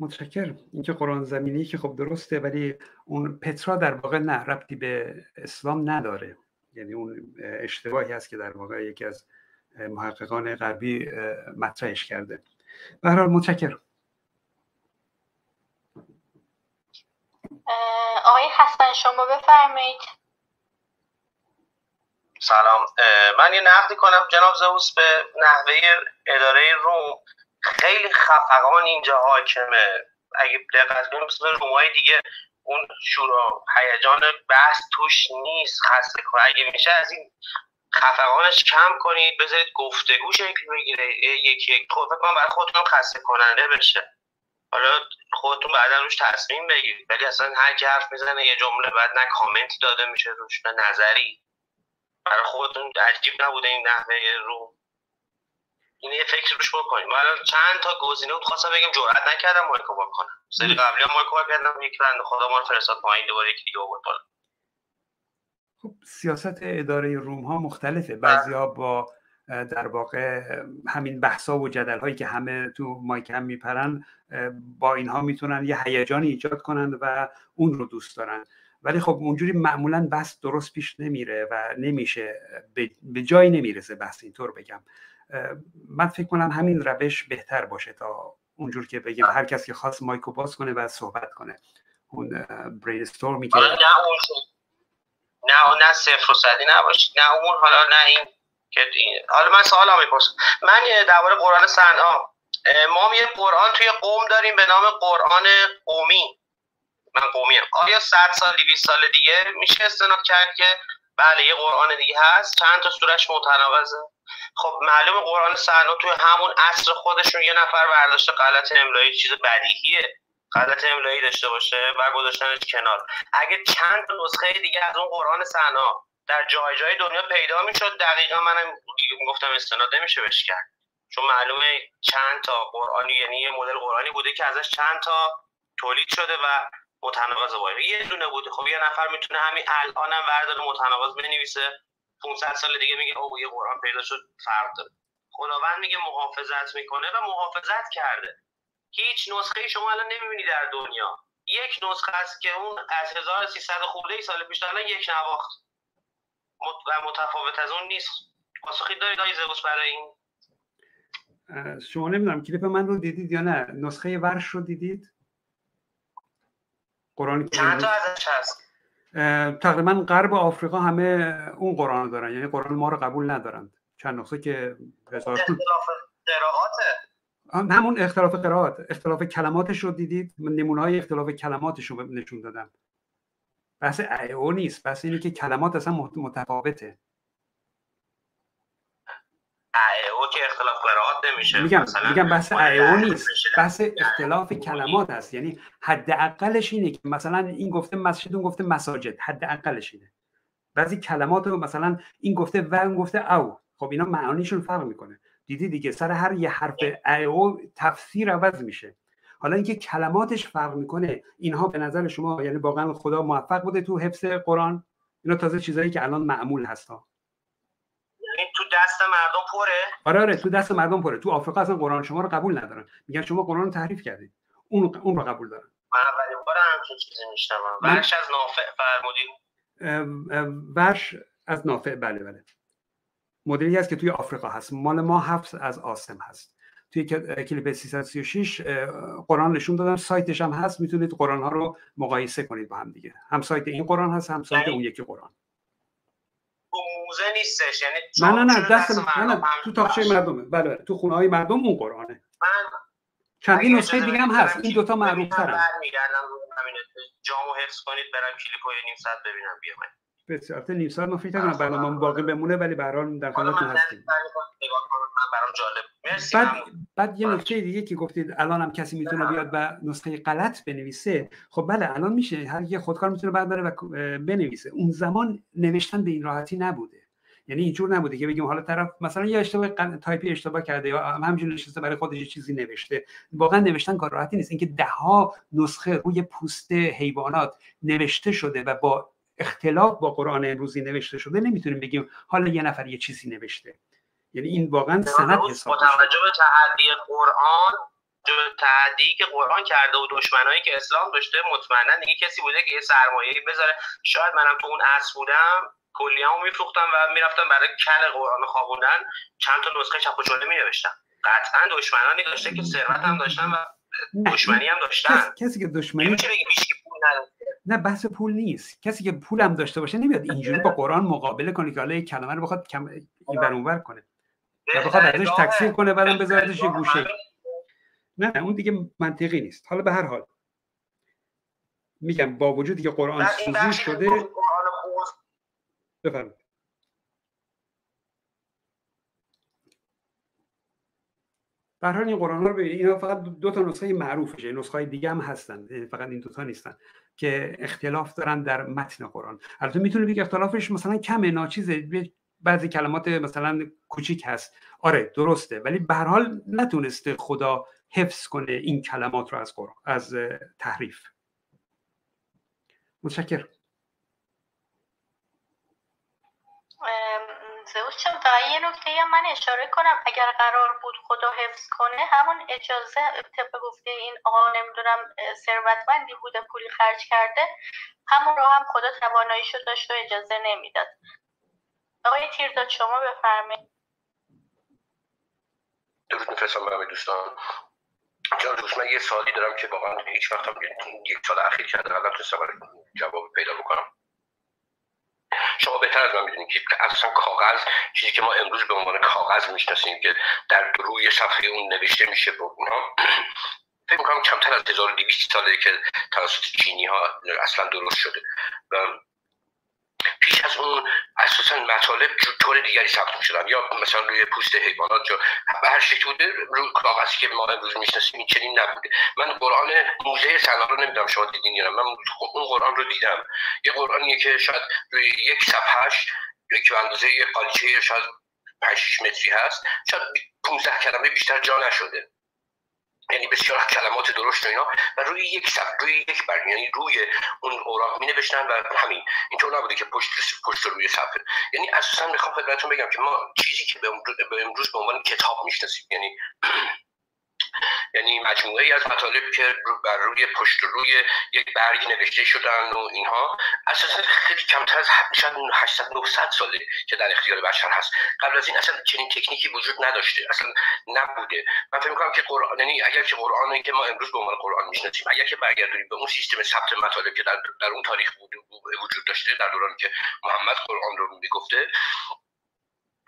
متشکر اینکه قرآن زمینی که خب درسته ولی اون پترا در واقع نه ربطی به اسلام نداره. یعنی اون اشتباهی هست که در واقع یکی از محققان غربی مطرحش کرده. به هر متشکر آقای حسن شما بفرمایید. سلام. من یه نقدی کنم جناب زوس به نحوه اداره روم. خیلی خفقان اینجا حاکمه. اگه دقت کنیم مثل رومای دیگه اون شورا هیجان بحث توش نیست خسته کنه اگه میشه از این خفقانش کم کنید بذارید گفتگو شکل بگیره یکی یک خود کنم برای خودتون خسته کننده بشه. حالا خودتون بعدا روش تصمیم بگیرید. ولی اصلا هر کی حرف می‌زنه یه جمله بعد نه کامنتی داده میشه روش نه نظری. برای خودتون عجیب نبوده این نحوه رو این یه فکر روش بکنیم. من چند تا گزینه بود خواستم بگم جرئت نکردم مایکو کنم. سری قبلی هم مایکو کردم یک بنده خدا ما رو فرستاد پایین دوباره یکی دیگه آورد بالا. خب سیاست اداره روم ها مختلفه. بعضی ها با در واقع همین بحثا و جدل هایی که همه تو مایک هم میپرن با اینها می‌تونن یه هیجانی ایجاد کنند و اون رو دوست دارن. ولی خب اونجوری معمولا بحث درست پیش نمیره و نمیشه به جایی نمی‌رسه بحث اینطور بگم. من فکر کنم همین روش بهتر باشه تا اونجور که بگیم هر کسی که خواست مایکو باز کنه و صحبت کنه. اون برین استورمی که نه اون نه نه صفر و صدی نباشه نه اون حالا نه این که حالا من سوال می‌پرسم. من درباره قرآن سنا ما یه قرآن توی قوم داریم به نام قرآن قومی. من قومیم آیا 100 سال 200 سال دیگه میشه استناد کرد که بله یه قرآن دیگه هست؟ چند تا سورش متناوزه خب معلوم قرآن سنا توی همون عصر خودشون یه نفر برداشته غلط املایی چیز بدیهیه غلط املایی داشته باشه و گذاشتنش کنار. اگه چند نسخه دیگه از اون قرآن سنا در جای جای دنیا پیدا می‌شد دقیقا منم گفتم استناد نمیشه بهش کرد. چون معلومه چند تا قرآنی یعنی یه مدل قرآنی بوده که ازش چند تا تولید شده و متناقض باشه یه دونه بوده. خب یه نفر می‌تونه همین الان هم وردار متناقض بنویسه. 500 سال دیگه میگه او یه قرآن پیدا شد فرق داره. خداوند میگه محافظت می‌کنه و محافظت کرده. هیچ نسخه شما الان نمی‌بینی در دنیا. یک نسخه است که اون از 1300 خورده سال پیش الان یک نواخت. و متفاوت از اون نیست. پاسخی دارید آقای زبوس برای این؟ شما نمی‌دونم کلیپ من رو دیدید یا نه. نسخه ورش رو دیدید؟ قرآن چند تا ازش هست؟ تقریبا غرب آفریقا همه اون قرآن رو دارن. یعنی قرآن ما رو قبول ندارند چند نسخه که هزار اختلاف قرائاته همون اختلاف قرائات اختلاف کلماتش رو دیدید؟ نمونه های اختلاف کلماتش رو نشون دادم بحث او نیست. بحث اینه که کلمات اصلا متفاوته. او که اختلاف قرائات نمیشه. میگم میگم بحث او نیست. بحث اختلاف کلمات هست یعنی حداقلش اینه که مثلا این گفته مسجد اون گفته مساجد. حداقلش اینه. بعضی کلمات رو مثلا این گفته و اون گفته او. خب اینا معانیشون فرق می‌کنه. دیدی دیگه؟ سر هر یه حرف او تفسیر عوض میشه. حالا اینکه کلماتش فرق می‌کنه اینها به نظر شما یعنی واقعا خدا موفق بوده تو حفظ قرآن؟ اینا تازه چیزایی که الان معمول هستا دست مردم پره؟ آره آره تو دست مردم پره. تو آفریقا اصلا قرآن شما رو قبول ندارن. میگن شما قرآن رو تحریف کردید. اون اون رو قبول دارن. من اولین بار همچین چیزی میشنوم. ورش از نافع فرمودید ورش از نافع بله بله. مدلی هست که توی آفریقا هست. مال ما حفظ از آسم هست. توی کلیپ 336 قرآن نشون دادم سایتش هم هست. می‌تونید قرآن ها رو مقایسه کنید با هم دیگه. هم سایت این قرآن هست هم سایت اون یکی قرآن. موزه نیستش یعنی نه نه نه دست نه نه تو تاخچه مردمه. بله بله تو خونه های مردم اون قرآنه. من چندین نسخه دیگه هم هست. این دوتا معروف ترن. جامو حفظ کنید برم کلیپ نیم ساعت ببینم بیام. بسیار نیم ساعت ما فکر کنم برنامه باقی بمونه ولی به هر حال در خدمتتون هستیم. بعد بعد یه نکته دیگه که گفتید الان هم کسی می‌تونه بیاد و نسخه غلط بنویسه. خب بله الان میشه. هر یه خودکار می‌تونه بعد بره و بنویسه. اون زمان نوشتن به این راحتی نبوده. یعنی اینجور نبوده که بگیم حالا طرف مثلا یه اشتباه تایپی اشتباه کرده یا همینجوری نشسته برای خودش چیزی نوشته. واقعا نوشتن کار راحتی نیست. اینکه ده ها نسخه روی پوست حیوانات نوشته شده و با اختلاف با قرآن امروزی نوشته شده نمی‌تونیم بگیم حالا یه نفر یه چیزی نوشته. یعنی این واقعا سند حساب توجه به تعدی قرآن تعدی که قرآن کرده و دشمنایی که اسلام داشته مطمئنا دیگه کسی بوده که یه سرمایه بذاره. شاید منم تو اون عصر بودم. کلیه‌مو میفروختم و می‌رفتم برای کل قرآن خوابوندن. چند تا نسخه چپ و چاله مینوشتم. قطعا دشمنانی داشته که ثروت هم داشتن و دشمنی هم داشتن. کسی, که دشمنی نه بحث پول نیست. کسی که پول هم داشته باشه نمیاد اینجوری با قرآن مقابله کنه که حالا یک کلمه رو بخواد کم این بر کنه. و بخواد ازش تکثیر کنه بعدم بذاردش یه گوشه. نه اون دیگه منطقی نیست. حالا به هر حال میگم با وجودی که قرآن سوزی شده بفرمایید. در حال این قرآن رو ببینید اینا فقط دو تا نسخه معروفشه. نسخه دیگه هم هستن. فقط این دو تا نیستن که اختلاف دارن در متن قرآن. البته می‌تونه بگه اختلافش مثلا کمه ناچیزه بعضی کلمات مثلا کوچیک هست. آره درسته. ولی به هر حال نتونسته خدا حفظ کنه این کلمات رو از قرآن از تحریف. متشکرم. چون فقط یه نکته من اشاره کنم. اگر قرار بود خدا حفظ کنه همون اجازه طبق گفته این آقا نمی‌دونم ثروتمندی بوده پولی خرج کرده همون رو هم خدا تواناییشو داشت و اجازه نمی‌داد. آقای تیرداد شما بفرمایید. درود میفرستم برای دوستان. جان دوست من یه سوالی دارم که واقعا هیچ وقت هم یک سال اخیر که حداقل تونستم جواب پیدا بکنم. شما بهتر از من می‌دونید که اصلا کاغذ چیزی که ما امروز به عنوان کاغذ می‌شناسیم که در روی صفحه اون نوشته میشه به اونها فکر می‌کنم کمتر از 1200 ساله که توسط چینی ها اصلا درست شده. و پیش از اون اساسا مطالب طور دیگری ثبت شدن. یا مثلا روی پوست حیوانات یا به هر شکل بوده روی کاغذی که ما امروز می‌شناسیم این نبوده. من قرآن موزه سنا رو نمی‌دونم شما دیدین یا من اون قرآن رو دیدم. یه قرآنیه که شاید روی یک صفحهش که اندازه یه قالیچه شاید 5 متری هست شاید 15 کلمه بیشتر جا نشده. یعنی بسیار کلمات درشت و اینا و روی یک سب روی یک برگ یعنی روی اون اوراق می نوشتن و همین. اینطور نبوده که پشت پشت روی صفحه. یعنی اساسا می‌خوام خدمتتون بگم که ما چیزی که به امروز به عنوان کتاب می‌شناسیم یعنی یعنی مجموعه از مطالب که بر روی پشت روی یک برگی نوشته شدن و اینها اساسا خیلی کمتر از شاید 800 900 ساله که در اختیار بشر هست. قبل از این اصلا چنین تکنیکی وجود نداشته اصلا نبوده. من فکر می‌کنم که قرآن یعنی اگر که قرآنی که ما امروز به عنوان قرآن می‌شناسیم اگر که برگردونیم به اون سیستم ثبت مطالب که در, در اون تاریخ بود وجود داشته در دورانی که محمد قرآن رو می‌گفته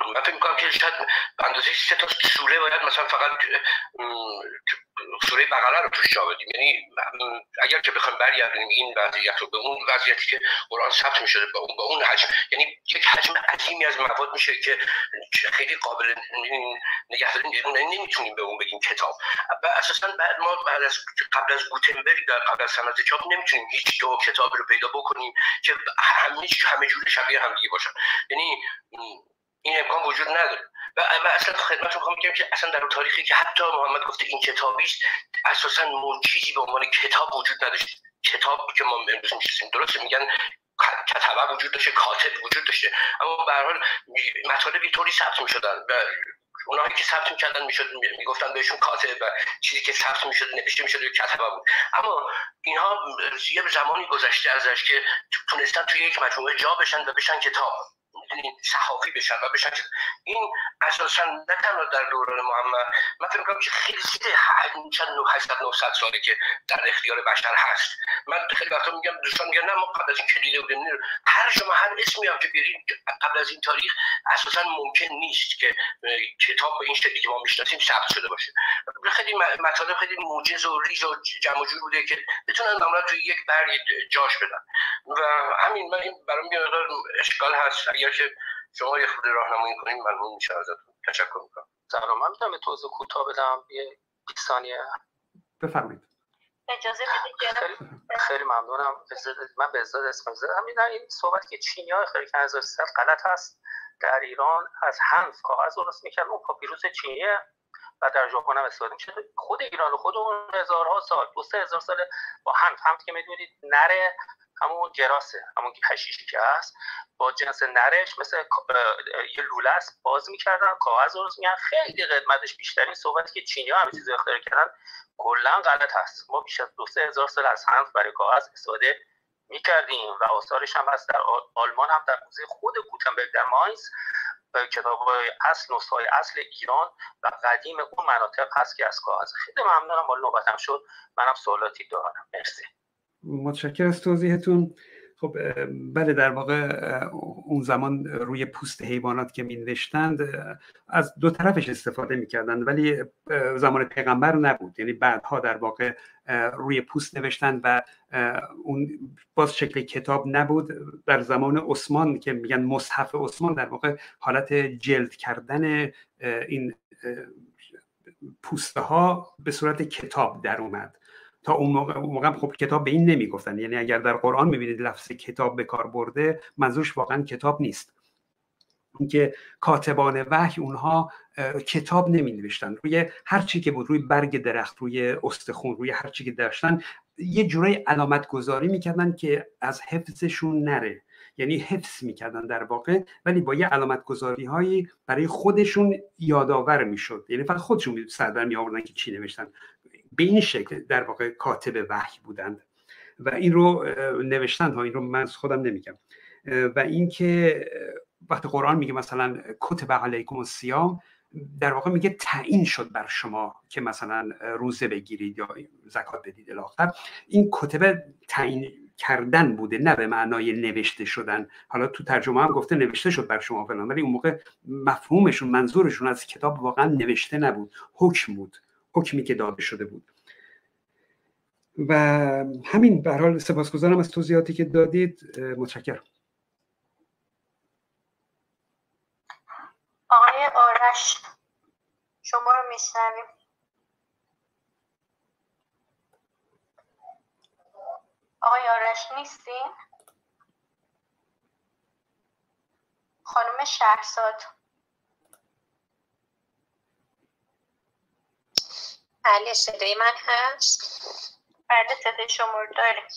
من فکر می‌کنم که شاید اندازه سه تا سوره باید مثلا فقط سوره بقره رو توش جا بدیم یعنی اگر که بخوایم برگردونیم این وضعیت رو به اون وضعیتی که قرآن ثبت می‌شده به اون به اون حجم یعنی یک حجم عظیمی از مواد میشه که خیلی قابل نگهداری نمی‌تونیم به اون بگیم کتاب و اساسا بعد ما بعد از قبل از گوتنبرگ قبل از صنعت چاپ نمی‌تونیم هیچ دو کتابی رو پیدا بکنیم که همه همه جوری شبیه هم دیگه باشن یعنی این امکان وجود نداره. و, اصلا خدمت می‌خوام بگم که اصلا در تاریخی که حتی محمد گفته این کتابی است اساسا چیزی به عنوان کتاب وجود نداشت. کتاب که ما امروز می‌شناسیم. درست میگن کتبه وجود داشته کاتب وجود داشته. اما به هر حال مطالبی طوری ثبت می‌شدن و اونایی که ثبت می‌کردن می‌شد می‌گفتن بهشون کاتب و چیزی که ثبت می‌شد نوشته می‌شد کتبه بود. اما اینها یه زمانی گذشته ازش که تونستن توی یک مجموعه جا بشن و بشن کتاب. صحافی بشن و بشن این اساسا نه تنها در دوران محمد من فکر کنم که خیلی زیده چند 800 900 ساله که در اختیار بشر هست. من خیلی وقتا میگم دوستان میگن نه ما قبل از این که دیده بودیم هر شما هر اسمی هم که بیاریم قبل از این تاریخ اساسا ممکن نیست که کتاب به این شکلی که ما می‌شناسیم ثبت شده باشه. خیلی مطالب خیلی موجز و ریز و جمع جور بوده که بتونن معمولا توی یک برگ جاش بدن. و همین من برام یه اشکال هست. اگر شما یه خود راهنمایی کنین ممنون میشه ازتون. تشکر می‌کنم. سلام. من می‌تونم توضیح کوتاه بدم. یه 20 ثانیه. بفرمایید. اجازه خیلی, خیلی ممنونم. من به ازداد اسم زدم این صحبت که چینی های خیلی که غلط هست. در ایران از هنف کاغذ درست می‌کرد. اون پاپیروس چینیه و در ژاپن هم استفاده میشه. خود ایران خود اون هزارها سال دو سه هزار سال با هنف هم که می‌دونید نره. همون جراسه همون حشیشی که هست با جنس نرش مثل یه لوله است باز می‌کردن کاغذ درست می‌کردن. خیلی قدمتش بیشترین صحبتی که چینی ها همه چیز اختراع کردن کلا غلط هست. ما بیش از دو سه هزار سال از هنف برای کاغذ استفاده می‌کردیم و آثارش هم هست. در آلمان هم در موزه خود گوتنبرگ در ماینز کتاب های اصل نسخه های اصل ایران و قدیم اون مناطق هست که از کاغذ. خیلی ممنونم با نوبتم شد. منم سوالاتی دارم. مرسی. متشکر از توضیحتون. خب بله در واقع اون زمان روی پوست حیوانات که می نوشتند از دو طرفش استفاده می‌کردند ولی زمان پیغمبر نبود. یعنی بعدها در واقع روی پوست نوشتند و اون باز شکل کتاب نبود. در زمان عثمان که میگن مصحف عثمان در واقع حالت جلد کردن این پوسته ها به صورت کتاب در اومد. تا اون موقع, اون موقع خب کتاب به این نمی‌گفتن. یعنی اگر در قرآن می‌بینید لفظ کتاب به کار برده منظورش واقعا کتاب نیست. اینکه کاتبان وحی اونها کتاب نمی نوشتن روی هر چی که بود روی برگ درخت روی استخون روی هر چی که داشتن یه جورای علامت گذاری می‌کردن که از حفظشون نره. یعنی حفظ می‌کردن در واقع ولی با یه علامت گذاری هایی برای خودشون یادآور می‌شد. یعنی فقط خودشون سر می آوردن که چی نوشتن. به این شکل در واقع کاتب وحی بودند. و این رو نوشتن ها این رو من خودم نمیگم. و اینکه وقتی قرآن میگه مثلا کتب علیکم الصیام در واقع میگه تعیین شد بر شما که مثلا روزه بگیرید یا زکات بدید الاخر این کتبه تعیین کردن بوده نه به معنای نوشته شدن. حالا تو ترجمه هم گفته نوشته شد بر شما فلان ولی اون موقع مفهومشون منظورشون از کتاب واقعا نوشته نبود حکم بود. حکمی که داده شده بود. و همین به حال سپاسگزارم از توضیحاتی که دادید. متشکرم. آقای آرش شما رو میشنویم. آقای آرش نیستین؟ خانم شهرزاد. بله صدای من هست. بله صدای شما رو داره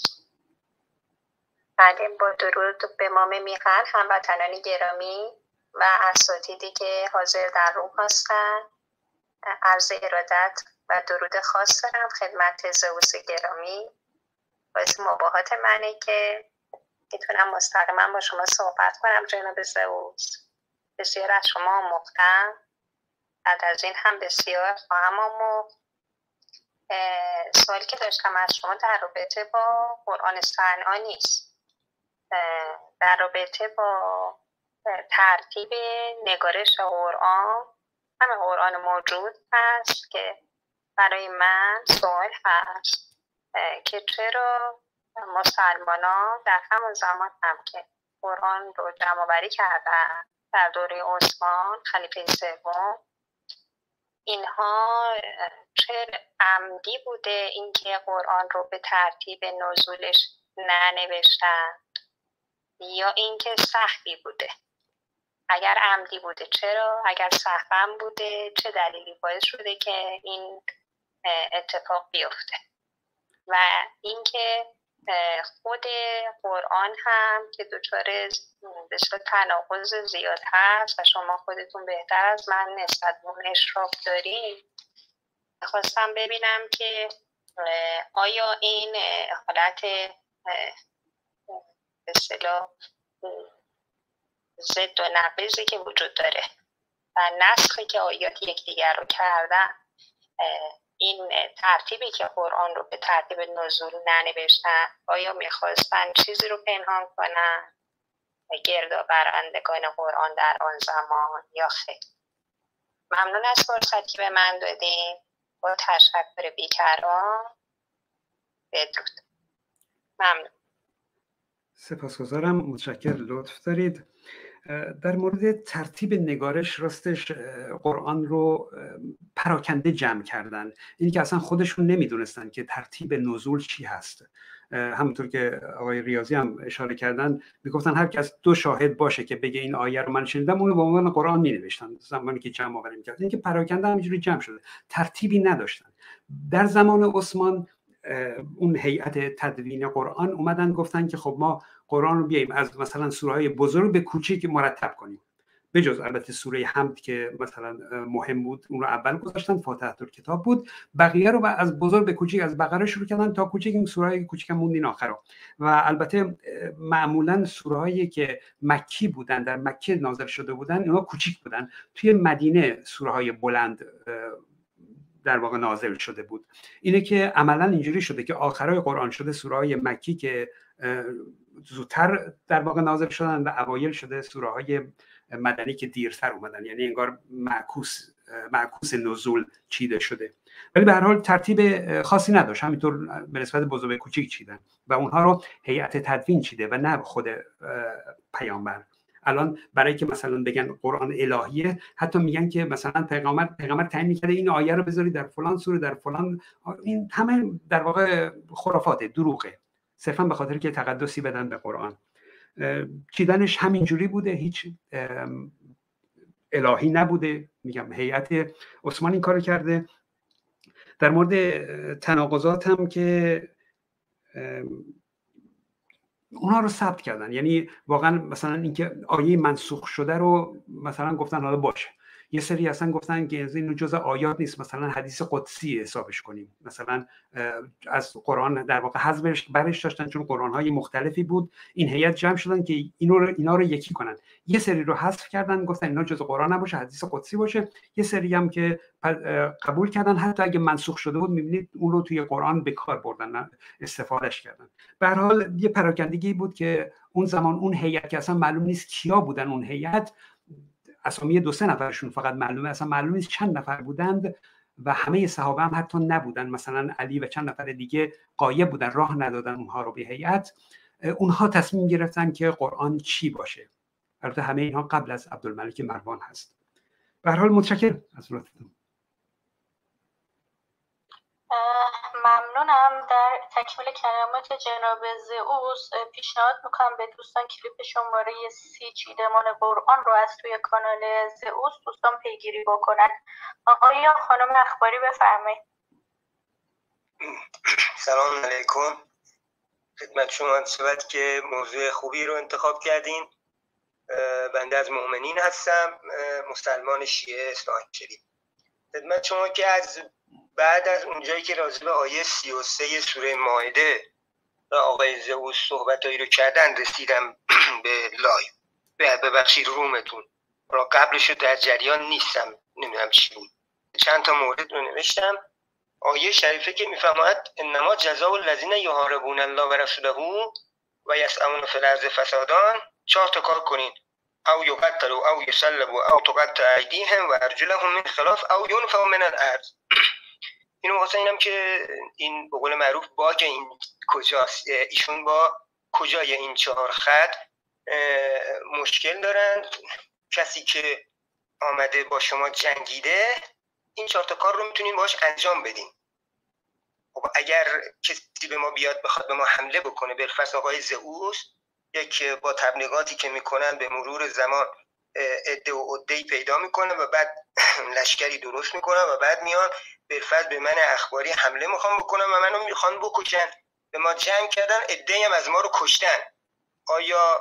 بله با درود به مام میقن هموطنان گرامی و اساتیدی که حاضر در روم هستن. عرض ارادت و درود خاص دارم خدمت زوس گرامی. باعث مباهات منه که می‌تونم مستقیما با شما صحبت کنم جناب زوس بسیار از شما آموختم. بعد از این هم بسیار خواهم آموخت. سوالی که داشتم از شما در رابطه با قرآن صنعا نیست. در رابطه با ترتیب نگارش قرآن همه قرآن موجود هست که برای من سوال هست. که چرا مسلمان در همون زمان هم که قرآن رو جمع بری کردن در دوره عثمان خلیفه سوم اینها چه عمدی بوده اینکه قرآن رو به ترتیب نزولش ننوشتن یا اینکه سختی بوده؟ اگر عمدی بوده چرا؟ اگر سخفم بوده چه دلیلی باعث شده که این اتفاق بیفته؟ و اینکه خود قرآن هم که دچار بسیار تناقض زیاد هست و شما خودتون بهتر از من نسبت اون اشراف دارید خواستم ببینم که آیا این حالت به ضد و نقیزی که وجود داره و نسخی که آیات یکدیگر رو کردن این ترتیبی که قرآن رو به ترتیب نزول ننوشتن آیا می‌خواستن چیزی رو پنهان کنن گرد برندگان قرآن در آن زمان یا خیر؟ ممنون از فرصتی به من دادین. با تشکر بیکران. بدرود. ممنون. سپاسگزارم. متشکر لطف دارید. در مورد ترتیب نگارش راستش قرآن رو پراکنده جمع کردن. اینی که اصلا خودشون نمی‌دونستن که ترتیب نزول چی هست. همونطور که آقای ریاضی هم اشاره کردن می‌گفتن هر کس دو شاهد باشه که بگه این آیه رو من شنیدم اونو به عنوان قرآن می نوشتن زمانی که جمع آوری می‌کرد اینکه پراکنده همینجوری جمع شده. ترتیبی نداشتن. در زمان عثمان اون هیئت تدوین قرآن اومدن گفتن که خب ما قرآن رو بیاییم. از مثلا سوره های بزرگ به کوچیک مرتب کنیم. به جز البته سوره حمد که مثلا مهم بود اون رو اول گذاشتن فاتحه کتاب بود. بقیه رو از بزرگ به کوچیک از بقره شروع کردن تا کوچیک این سوره های کوچیک موندین آخر رو. و البته معمولا سوره هایی که مکی بودن در مکه نازل شده بودن اینا کوچیک بودن. توی مدینه سوره های بلند در واقع نازل شده بود. اینه که عملا اینجوری شده که آخرای قرآن شده سوره های مکی که زودتر در واقع نازل شدن و اوایل شده سوره های مدنی که دیرتر اومدن. یعنی انگار معکوس معکوس نزول چیده شده. ولی به هر حال ترتیب خاصی نداشت. همینطور به نسبت بزرگ کوچیک چیدن و اونها رو هیئت تدوین چیده و نه خود پیامبر. الان برای که مثلا بگن قرآن الهیه حتی میگن که مثلا پیغمبر پیغمبر تعیین می‌کرده این آیه رو بذاری در فلان سوره در فلان این همه در واقع خرافاته دروغه. صرفا به خاطر که تقدسی بدن به قرآن. چیدنش همینجوری بوده هیچ الهی نبوده. میگم هیئت عثمان این کار کرده. در مورد تناقضات هم که اونها رو ثبت کردن. یعنی واقعا مثلا اینکه آیه منسوخ شده رو مثلا گفتن حالا باشه. یه سری اصلا گفتن که این جزء آیات نیست مثلا حدیث قدسی حسابش کنیم. مثلا از قرآن در واقع حذفش برش داشتن چون قرآن های مختلفی بود. این هیئت جمع شدن که اینو رو اینا رو یکی کنن. یه سری رو حذف کردن گفتن اینا جزء قرآن نباشه حدیث قدسی باشه. یه سری هم که قبول کردن حتی اگه منسوخ شده بود می‌بینید اون رو توی قرآن به کار بردن استفادهش کردن. به حال یه پراکندگی بود که اون زمان اون هیئت که اصلا معلوم نیست کیا بودن اون هیئت اسامی دو سه نفرشون فقط معلومه. اصلا معلوم نیست چند نفر بودند و همه صحابه هم حتی نبودن. مثلا علی و چند نفر دیگه قایب بودن راه ندادن اونها رو به هیئت. اونها تصمیم گرفتن که قرآن چی باشه. البته همه اینها قبل از عبدالملک مروان هست. به هر حال متشکرم از لطفتون ممنونم. در تکمیل کلمات جناب زئوس پیشنهاد می‌کنم به دوستان کلیپ شماره سی چیدمان قرآن رو از توی کانال زئوس دوستان پیگیری بکنن. آقای خانم اخباری بفرمایید. سلام علیکم. خدمت شما صحبت که موضوع خوبی رو انتخاب کردین. بنده از مؤمنین هستم مسلمان شیعه اصلاح شریف. خدمت شما که از بعد از اونجایی که راجع به آیه 33 سوره ماعده و آقای زئوس صحبتایی رو کردن رسیدم به لایو ببخشید رومتون. را قبلش در جریان نیستم نمی‌دونم چی بود. چند تا مورد رو نوشتم. آیه شریفه که می‌فهمد انما جزاء الذین یحاربون الله و رسوله و یسعون فی الارض فسادان. چهار تا کار کنین. او یقتلوا او یسلبوا او تقطع ایدیهم و ارجلهم من خلاف او ینفوا من الارض. اینو واسه اینم که این به قول معروف باگ این کجاست. ایشون با کجای این چهار خط مشکل دارن. کسی که آمده با شما جنگیده این چهار تا کار رو می‌تونیم باش انجام بدیم خب اگر کسی به ما بیاد بخواد به ما حمله بکنه بالفرض آقای زئوس یک با تبلیغاتی که می‌کنن به مرور زمان عده و عده‌ای پیدا می‌کنه و بعد لشکری درست می‌کنن و بعد میان بالفرض به من اخباری حمله می‌خوام بکنم و منو می‌خوان بکشن. به ما جنگ کردن عده هم از ما رو کشتن. آیا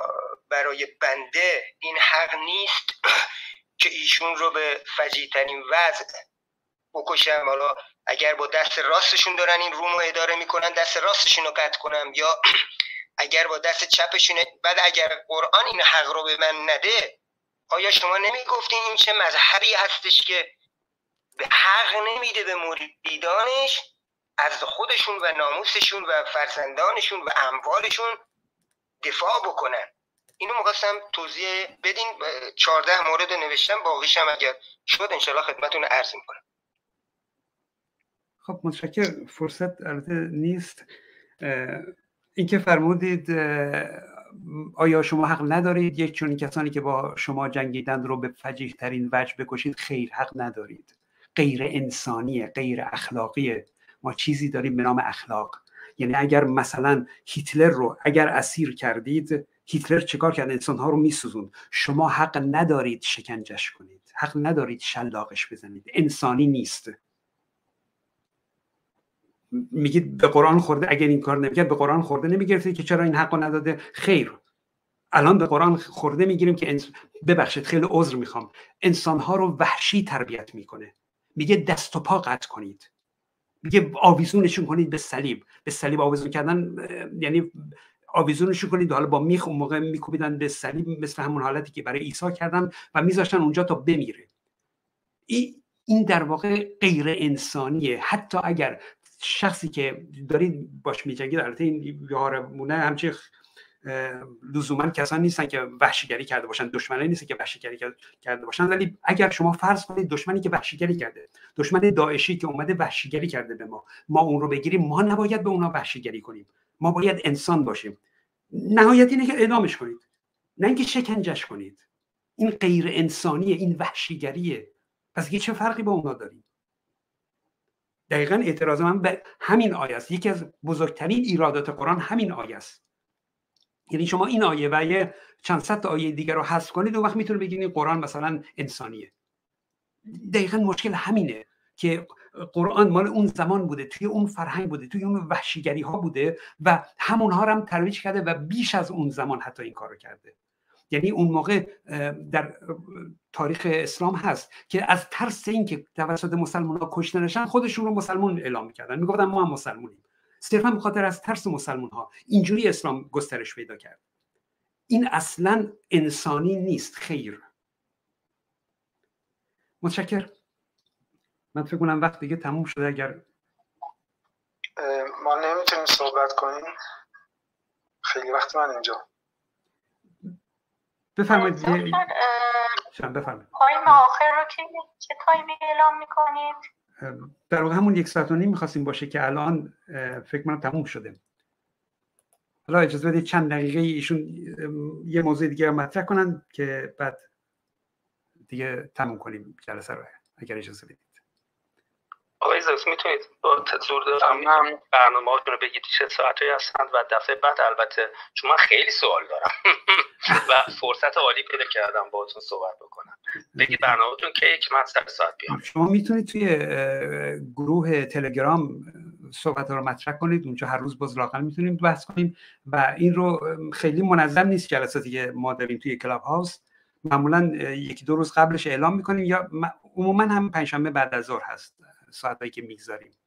برای بنده این حق نیست که ایشون رو به فجیترین وضع بکشم حالا اگر با دست راستشون دارن این روم رو اداره می‌کنن دست راستشون رو قطع کنم یا اگر با دست چپشونه بعد اگر قرآن این حق رو به من نده آیا شما نمی‌گفتین این چه مظهری هستش که به حق نمیده به مریدانش؟ از خودشون و ناموسشون و فرزندانشون و اموالشون دفاع بکنن. اینو می‌خواستم توضیح بدین. چهارده مورد نوشتم باقیش هم اگر شد انشالله خدمتون عرض می‌کنم. خب متشکر فرصت البته نیست. اینکه فرمودید آیا شما حق ندارید یک چون کسانی که با شما جنگیدند رو به فجیح ترین وجه بکشید خیر حق ندارید. غیر انسانیه غیر اخلاقیه. ما چیزی داریم به نام اخلاق. یعنی اگر مثلا هیتلر رو اگر اسیر کردید هیتلر چکار کرد؟ انسان ها رو میسوزوند. شما حق ندارید شکنجش کنید. حق ندارید شلاقش بزنید. انسانی نیست. میگید به قرآن خورده؟ اگر این کار نمی‌کرد به قرآن خورده نمی‌گرفتید که چرا این حق نداده؟ خیر. الان به قرآن خورده می‌گیریم که ببخشید خیلی عذر می‌خوام. انسان ها رو وحشی تربیت می‌کنه. میگه دست و پا قطع کنید. میگه آویزونشون کنید به صلیب. به صلیب آویزون کردن یعنی آویزونشون کنید. حالا با میخ اون موقع میکوبیدن به صلیب مثل همون حالتی که برای عیسی کردن و میذاشتن اونجا تا بمیره. این در واقع غیر انسانیه. حتی اگر شخصی که دارید باش میجنگید البته این یارمونه همچه لزوما کسانی نیستن که وحشیگری کرده باشن دشمنانی نیستن که وحشیگری کرده باشن. ولی اگر شما فرض کنید دشمنی که وحشیگری کرده دشمن داعشی که اومده وحشیگری کرده به ما ما اون رو بگیریم ما نباید به اونا وحشیگری کنیم. ما باید انسان باشیم. نهایت اینه که اعدامش کنید. نه اینکه شکنجش کنید. این غیر انسانیه این وحشیگریه. پس چه فرقی با اونا داریم؟ دقیقا اعتراض من به همین آیه است. یکی از بزرگترین ایرادات قرآن همین آیه است. یعنی شما این آیه و یه چند صد آیه دیگر رو حذف کنید و وقت می‌تونه بگید قرآن مثلا انسانیه. دقیقا مشکل همینه که قرآن مال اون زمان بوده توی اون فرهنگ بوده توی اون وحشیگری ها بوده و همونها رو هم ترویج کرده و بیش از اون زمان حتی این کارو کرده. یعنی اون موقع در تاریخ اسلام هست که از ترس اینکه توسط مسلمان ها کشته نشن خودشون رو مسلمان اعلام می‌کردن. می‌گفتن ما هم مسلمونیم. صرفا به خاطر از ترس مسلمان ها اینجوری اسلام گسترش پیدا کرد. این اصلا انسانی نیست خیر. متشکر. من فکر کنم وقت دیگه تموم شده اگر ما نمی‌تونیم صحبت کنیم. خیلی وقت من اینجا. بفرمایید بفرمایید. تایم آخر رو چه تایمی اعلام می‌کنید در واقع همون یک ساعت و نیم می‌خواستیم باشه که الان فکر کنم تموم شده. حالا اجازه بدید چند دقیقه ایشون یه موضوع دیگه مطرح کنن که بعد دیگه تموم کنیم جلسه رو اگر اجازه بدید. آقای زوس می‌تونید با زور دارم برنامه رو بگید چه ساعتی هستند و دفعه بعد البته چون من خیلی سوال دارم و فرصت عالی پیدا کردم باهاتون صحبت بکنم. بگید برنامهتون که یک من سر ساعت بیام شما می‌تونید توی گروه تلگرام صحبت رو مطرح کنید. اونجا هر روز باز لاقل می‌تونیم بحث کنیم و این رو خیلی منظم نیست جلساتی که ما داریم توی کلاب هاوس. معمولا یکی دو روز قبلش اعلام می‌کنیم یا عموما هم پنجشنبه بعد از ظهر هست. ساعتایی که می‌گذاریم.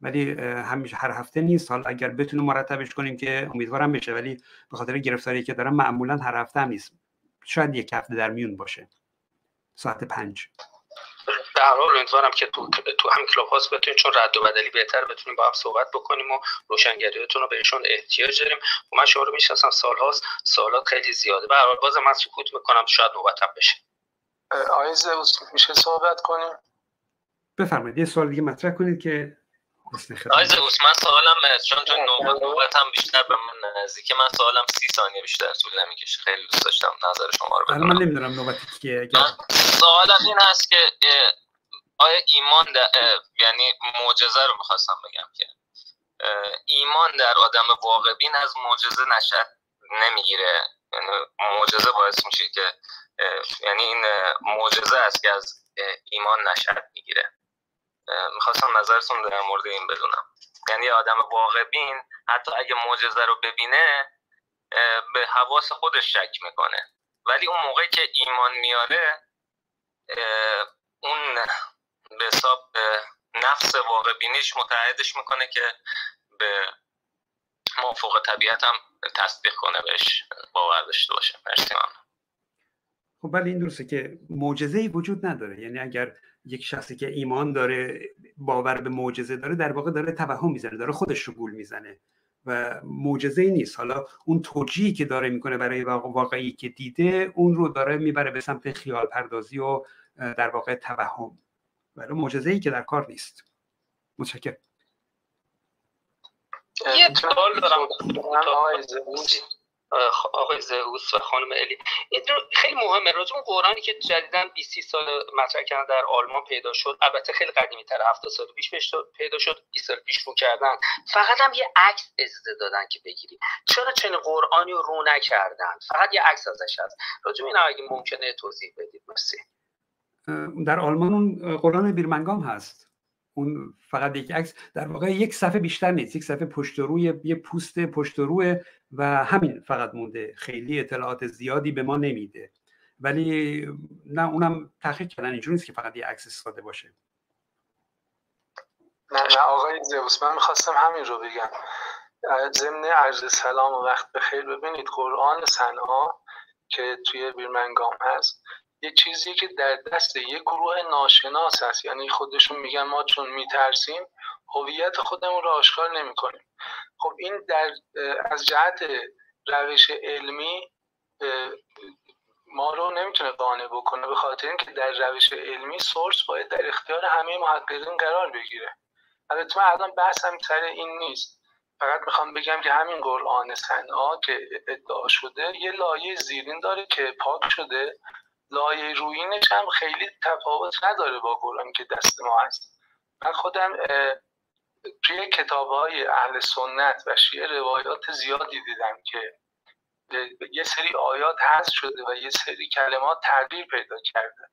ولی همیشه هر هفته نیست. حالا اگر بتونیم مرتبش کنیم که امیدوارم بشه ولی به خاطر گرفتاری که دارم معمولا هر هفته هم نیست. شاید یک هفته در میون باشه. ساعت پنج. در حال امیدوارم که تو تو هم کلاب هاست بتونیم چون رد و بدلی بهتر بتونیم با هم صحبت بکنیم و روشنگریتون رو بهشون احتیاج داریم. و من شما رو می‌شناسم سال هاست سالات خیلی زیاده. به هر باز من سکوت می‌کنم شاید نوبتم بشه. آیزه میشه صحبت کنیم؟ بفرمایید یه سوال دیگه مطرح کنید که آیز من سوالم چون تو نوبت نوبت هم بیشتر به من نزدیکه من سوالم سی ثانیه بیشتر طول نمی‌کشه. خیلی دوست داشتم نظر شما رو بدونم. من نمی‌دونم نوبتی که سوالم این هست که آیا ایمان یعنی معجزه رو می‌خواستم بگم که ایمان در آدم واقع بین از معجزه نشد نمی‌گیره. یعنی معجزه باعث میشه که یعنی این معجزه است که از ایمان نشد می‌گیره. می‌خواستم نظرتون در مورد این بدونم. یعنی آدم واقع بین حتی اگه معجزه رو ببینه به حواس خودش شک می‌کنه. ولی اون موقعی که ایمان میاره اون به حساب نفس واقع بینیش متعهدش می‌کنه که به موافق طبیعت هم تصدیق کنه بهش. باور داشته باشه. مرسی خب ولی این درسته که معجزه وجود نداره. یعنی اگر یک شخصی که ایمان داره باور به معجزه داره در واقع داره توهم می‌زنه داره خودش رو گول می‌زنه و معجزه نیست. حالا اون توجیهی که داره می‌کنه برای واقعی که دیده اون رو داره می‌بره به سمت خیال پردازی و در واقع توهم. ولی معجزه ای که در کار نیست. متشکرم. یه سوال دارم. آقای زهوس و خانم الی. این خیلی مهمه. راجع اون قرآنی که جدیدا 20 سال مطرح کردن در آلمان پیدا شد. البته خیلی قدیمی تر 70 سال پیش پیدا شد 20 سال پیش رو کردن. فقط هم یه عکس اجازه دادن که بگیری چرا چنین قرآنی رو رو نکردن؟ فقط یه عکس ازش هست. راجع این اگه ممکنه توضیح بدید. مرسی. در آلمان اون قرآن بیرمنگام هست. اون فقط یک عکس در واقع یک صفحه بیشتر نیست یک صفحه پشت روی یه پوست پشت روی و همین فقط مونده. خیلی اطلاعات زیادی به ما نمیده. ولی نه اونم تحقیق کردن اینجوری نیست که فقط یه عکس ساده باشه. نه نه آقای زیوس من می‌خواستم همین رو بگم. ضمن عرض سلام و وقت بخیر. ببینید قرآن صنعا که توی بیرمنگام هست یه چیزی که در دست یه گروه ناشناس هست. یعنی خودشون میگن ما چون میترسیم هویت خودمون رو آشکار نمی‌کنیم. خب این در از جهت روش علمی ما رو نمی‌تونه قانع بکنه به خاطر اینکه در روش علمی سورس باید در اختیار همه محققین قرار بگیره. البته من الان بحثم سر این نیست. فقط می‌خوام بگم که همین قرآن سنا که ادعا شده یه لایه زیرین داره که پاک شده. لایه روینش هم خیلی تفاوت نداره با قرآن که دست ما هست. من خودم توی کتاب های اهل سنت و شیعه روایات زیادی دیدم که یه سری آیات هست شده و یه سری کلمات تغییر پیدا کرده.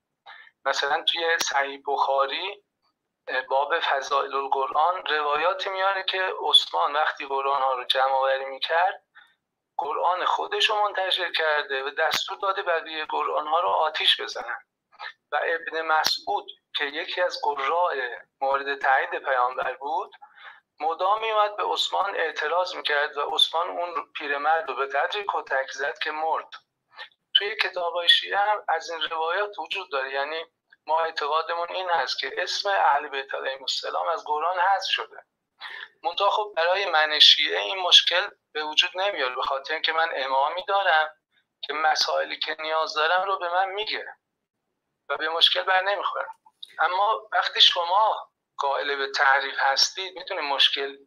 مثلا توی صحیح بخاری باب فضائل القرآن روایاتی میاره که عثمان وقتی قرآن ها رو جمع آوری می‌کرد قرآن خودش رو منتشر کرده و دستور داده بقیه قرآن ها رو آتیش بزنن. و ابن مسعود که یکی از قراء مورد تایید پیامبر بود مدام میومد به عثمان اعتراض می‌کرد و عثمان اون پیرمرد رو به قدری کتک زد که مرد. توی کتاب شیعه هم از این روایات وجود داره. یعنی ما اعتقادمون این هست که اسم اهل بیت علیهم السلام از قرآن حذف شده. منتها خب برای من شیعه این مشکل به وجود نمیاد. به خاطر اینکه من امامی دارم که مسائلی که نیاز دارم رو به من میگه و به مشکل بر نمی‌خورم اما وقتی شما قائل به تعریف هستید می‌تونید مشکل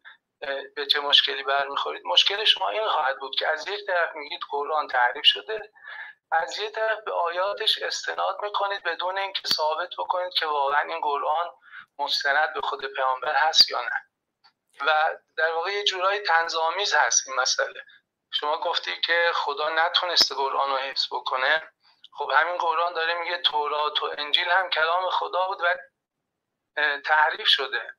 به چه مشکلی برمیخورید؟ مشکل شما این خواهد بود که از یک طرف میگید قرآن تعریف شده از یک طرف به آیاتش استناد می‌کنید بدون اینکه ثابت بکنید که واقعا این قرآن مستند به خود پیامبر هست یا نه. و در واقع یه جورایی تنظامیز هست این مسئله. شما گفتی که خدا نتونسته قرآن رو حفظ بکنه. خب همین قرآن داره میگه تورات و انجیل هم کلام خدا بود و تعریف شده.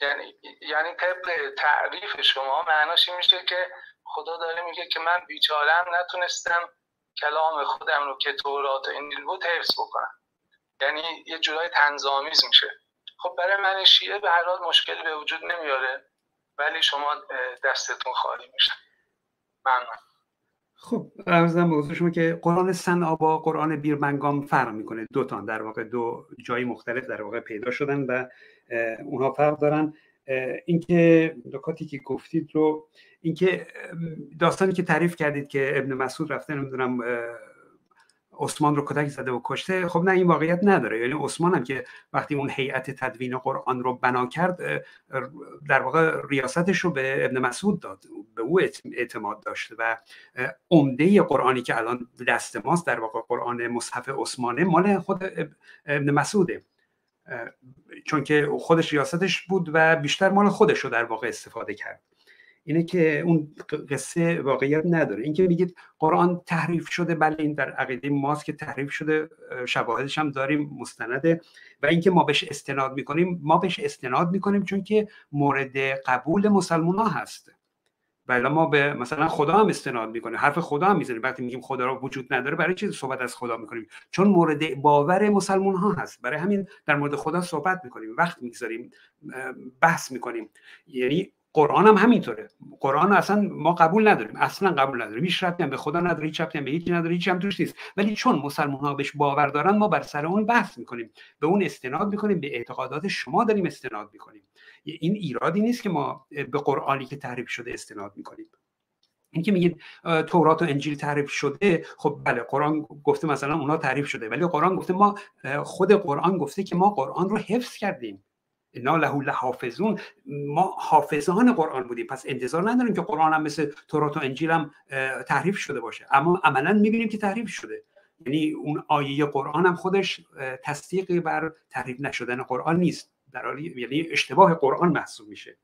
یعنی یعنی طبق تعریف شما معناش این میشه که خدا داره میگه که من بیچارم نتونستم کلام خودم رو که تورات و انجیل بود حفظ بکنم. یعنی یه جورای تنظامیز میشه. خب برای من شیعه به هر حال مشکلی به وجود نمیاره ولی شما دستتون خالی میشه. ممنون. خب ارزم به شما که قرآن سن با قرآن بیرمنگام فرق می‌کنه. دو تا در واقع دو جایی مختلف در واقع پیدا شدن و اونها فرق دارن. اینکه نکاتی که گفتید رو اینکه داستانی که تعریف کردید که ابن مسعود رفته نمی‌دونم عثمان رو کتک زده و کشته خب نه این واقعیت نداره. یعنی عثمان هم که وقتی اون هیئت تدوین قرآن رو بنا کرد در واقع ریاستش رو به ابن مسعود داد به او اعتماد داشت و عمده قرآنی که الان دست ماست در واقع قرآن مصحف عثمانه مال خود ابن مسعوده. چون که خودش ریاستش بود و بیشتر مال خودش رو در واقع استفاده کرد. اینه که اون قصه واقعیت نداره. اینکه میگید قرآن تحریف شده بله این در عقیده ماست که تحریف شده شواهدش هم داریم مستنده. و اینکه ما بهش استناد می‌کنیم ما بهش استناد می‌کنیم چون که مورد قبول مسلمان ها هست. بله ما به مثلا خدا هم استناد می‌کنیم حرف خدا هم می‌زنیم. وقتی میگیم خدا رو وجود نداره برای چی صحبت از خدا می‌کنیم؟ چون مورد باور مسلمان ها هست. برای همین در مورد خدا صحبت می‌کنیم وقت می‌گذاریم بحث می‌کنیم. یعنی قرآن هم همینطوره. قرآن اصلا ما قبول نداریم. اصلا قبول نداریم. هیچ ربطی به خدا نداره هیچ ربطی به هیچی نداره هیچ هم توش نیست. ولی چون مسلمان ها بهش باور دارن ما بر سر اون بحث می‌کنیم. به اون استناد می‌کنیم به اعتقادات شما داریم استناد می‌کنیم. این ایرادی نیست که ما به قرآنی که تعریف شده استناد می‌کنیم. این که میگید تورات و انجیل تعریف شده خب بله قرآن گفته مثلا اونها تعریف شده. ولی قرآن گفته ما خود قرآن گفته که ما قرآن رو حفظ کردیم. انا له لحافظون. ما حافظان قرآن بودیم. پس انتظار نداریم که قرآن هم مثل تورات و انجیل هم تحریف شده باشه. اما عملا می‌بینیم که تحریف شده. یعنی اون آیه قرآن هم خودش تصدیقی بر تحریف نشدن قرآن نیست. در حالی یعنی اشتباه قرآن محسوب میشه.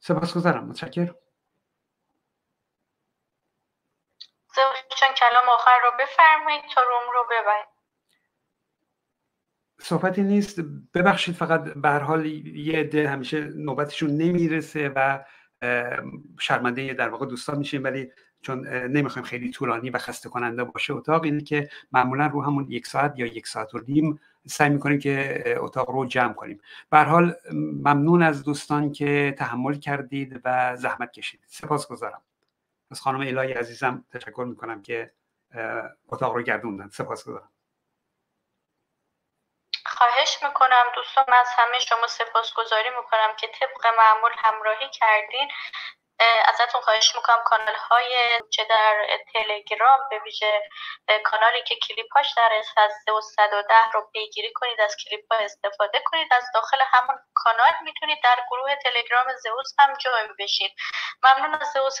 سپاسگزارم. متشکرم. چون کلام آخر رو بفرمایید تا روم رو ببرید صحبتی نیست. ببخشید فقط به حال یه عده همیشه نوبتشون نمی‌رسه و شرمنده در واقع دوستان میشیم. ولی چون نمی‌خوایم خیلی طولانی و خسته کننده باشه اتاق اینه که معمولا رو همون یک ساعت یا یک ساعت و نیم سعی می‌کنیم که اتاق رو جمع کنیم. به حال ممنون از دوستان که تحمل کردید و زحمت کشید سپاس گذارم از خانم الهی عزیزم تشکر می‌کنم که اتاق رو گردوندن. سپاس گذارم خواهش می‌کنم دوستان از همه شما سپاسگزاری می‌کنم که طبق معمول همراهی کردین. ازتون خواهش می‌کنم کانال های چه در تلگرام به ویژه کانالی که کلیپاش در از 110 رو پیگیری کنید از کلیپ ها استفاده کنید. از داخل همون کانال می‌تونید در گروه تلگرام زئوس هم جوین بشید. ممنون از زئوس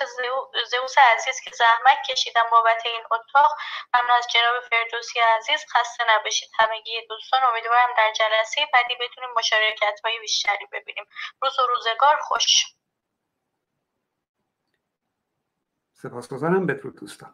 زئوس عزیز که زحمت کشیدم بابت این اتاق ممنون از جناب فردوسی عزیز. خسته نباشید همگی دوستان. امیدوارم در جلسه بعدی بتونیم مشارکت های بیشتری ببینیم. روز و روزگار خوش. سپاسگزارم بدرود دوستان.